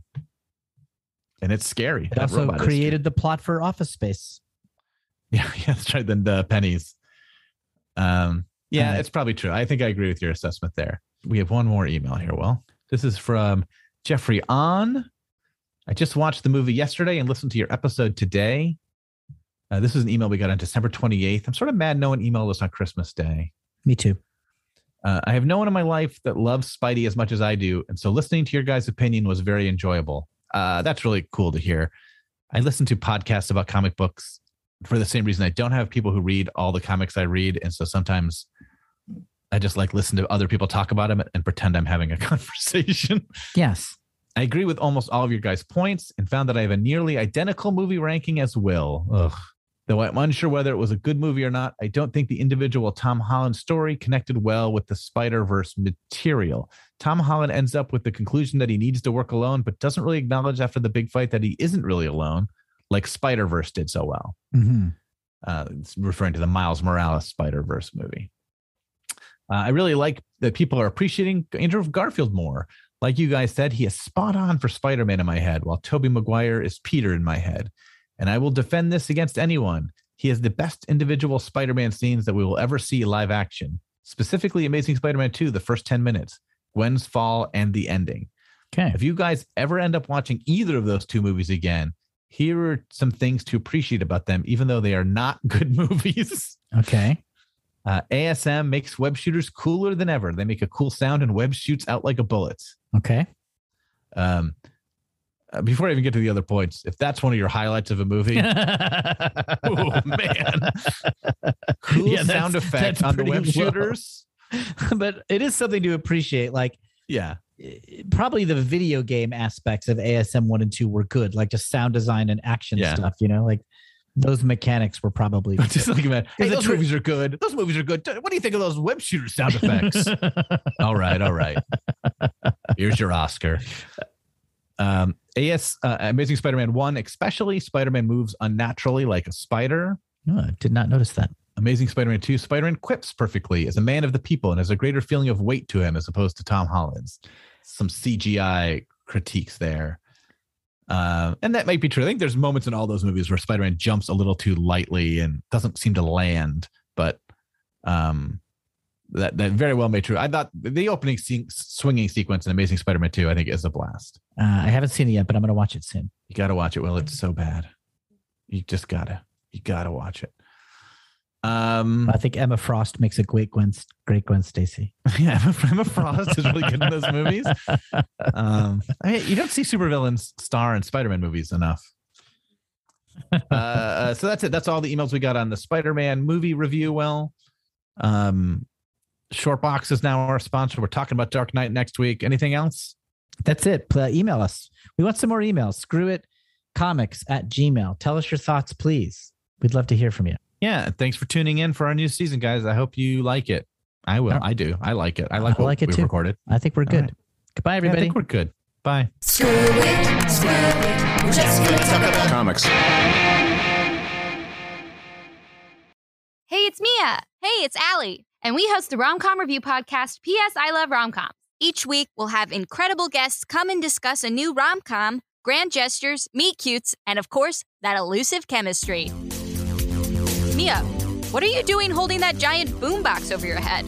and it's scary. It That also robot created the plot for Office Space. Yeah, yeah, that's right. Then the pennies. Um, yeah, Uh, it's probably true. I think I agree with your assessment there. We have one more email here. Well, this is from Jeffrey On. I just watched the movie yesterday and listened to your episode today. Uh, this is an email we got on December 28th. I'm sort of mad no one emailed us on Christmas Day. Me too. Uh, I have no one in my life that loves Spidey as much as I do, and so listening to your guys' opinion was very enjoyable. Uh, that's really cool to hear. I listen to podcasts about comic books for the same reason I don't have people who read all the comics I read, and so sometimes I just like listen to other people talk about them and pretend I'm having a conversation. Yes. I agree with almost all of your guys' points and found that I have a nearly identical movie ranking as Will. Ugh. Though I'm unsure whether it was a good movie or not, I don't think the individual Tom Holland story connected well with the Spider Verse material. Tom Holland ends up with the conclusion that he needs to work alone, but doesn't really acknowledge after the big fight that he isn't really alone, like Spider Verse did so well. hmm Uh, it's referring to the Miles Morales Spider Verse movie. Uh, I really like that people are appreciating Andrew Garfield more. Like you guys said, he is spot on for Spider Man in my head, while Tobey Maguire is Peter in my head. And I will defend this against anyone. He has the best individual Spider Man scenes that we will ever see live action, specifically Amazing Spider Man 2, the first 10 minutes, Gwen's fall, and the ending. Okay. If you guys ever end up watching either of those two movies again, here are some things to appreciate about them, even though they are not good movies. Okay. Uh, ASM makes web shooters cooler than ever. They make a cool sound and web shoots out like a bullet. Okay. Um, uh, before I even get to the other points, if that's one of your highlights of a movie, oh man, cool Yeah, sound effect on the web shooters. but it is something to appreciate. Like Yeah, probably the video game aspects of ASM one and two were good, like just sound design and action Yeah. stuff. You know, like those mechanics were probably. just like man, hey, those movies are good. Those movies are good. What do you think of those web shooter sound effects? all right, all right. Here's your Oscar. Um, AS uh, Amazing Spider-Man one, especially Spider-Man moves unnaturally like a spider. No, I did not notice that. Amazing Spider-Man 2, Spider-Man quips perfectly as a man of the people and has a greater feeling of weight to him as opposed to Tom Holland's. Some CGI critiques there. Uh, and that might be true. I think there's moments in all those movies where Spider-Man jumps a little too lightly and doesn't seem to land, but um, that that very well may true. I thought the opening se- swinging sequence in Amazing Spider-Man 2, I think, is a blast. Uh, I haven't seen it yet, but I'm going to watch it soon. You got to watch it. Well, it's so bad. You just gotta, you gotta watch it. Um, I think Emma Frost makes a great Gwen, great Gwen Stacy. yeah, Emma, Emma Frost is really good in those movies. Um, I mean, you don't see supervillains star in Spider-Man movies enough. Uh, uh, so that's it. That's all the emails we got on the Spider-Man movie review. Well, um, Shortbox is now our sponsor. We're talking about Dark Knight next week. Anything else? That's it. Pl- email us. We want some more emails. Screw it. Comics at Gmail. Tell us your thoughts, please. We'd love to hear from you. Yeah, thanks for tuning in for our new season, guys. I hope you like it. I will. Yeah. I do. I like it. I like I what like it we've too. recorded. I think we're good. right. Goodbye, Yeah, I everybody. think we're good. Bye. Screw it, screw it. We're just gonna talk about Comics. Hey, it's Mia. Hey, it's Allie. And we host the Romcom Review podcast, P.S. I Love Romcoms. Each week, we'll have incredible guests come and discuss a new rom-com, grand gestures, meet cutes, and of course, that elusive chemistry. Mia, what are you doing holding that giant boombox over your head?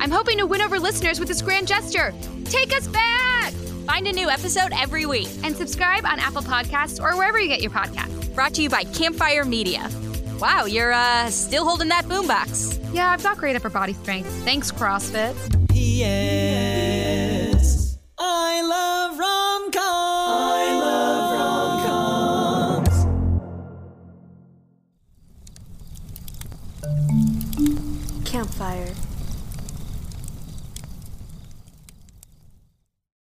I'm hoping to win over listeners with this grand gesture. Take us back! Find a new episode every week and subscribe on Apple Podcasts or wherever you get your podcasts. Brought to you by Campfire Media. Wow, you're uh still holding that boombox. Yeah, I've got great upper body strength. Thanks, CrossFit. Yes, I love rom-coms. I Campfire.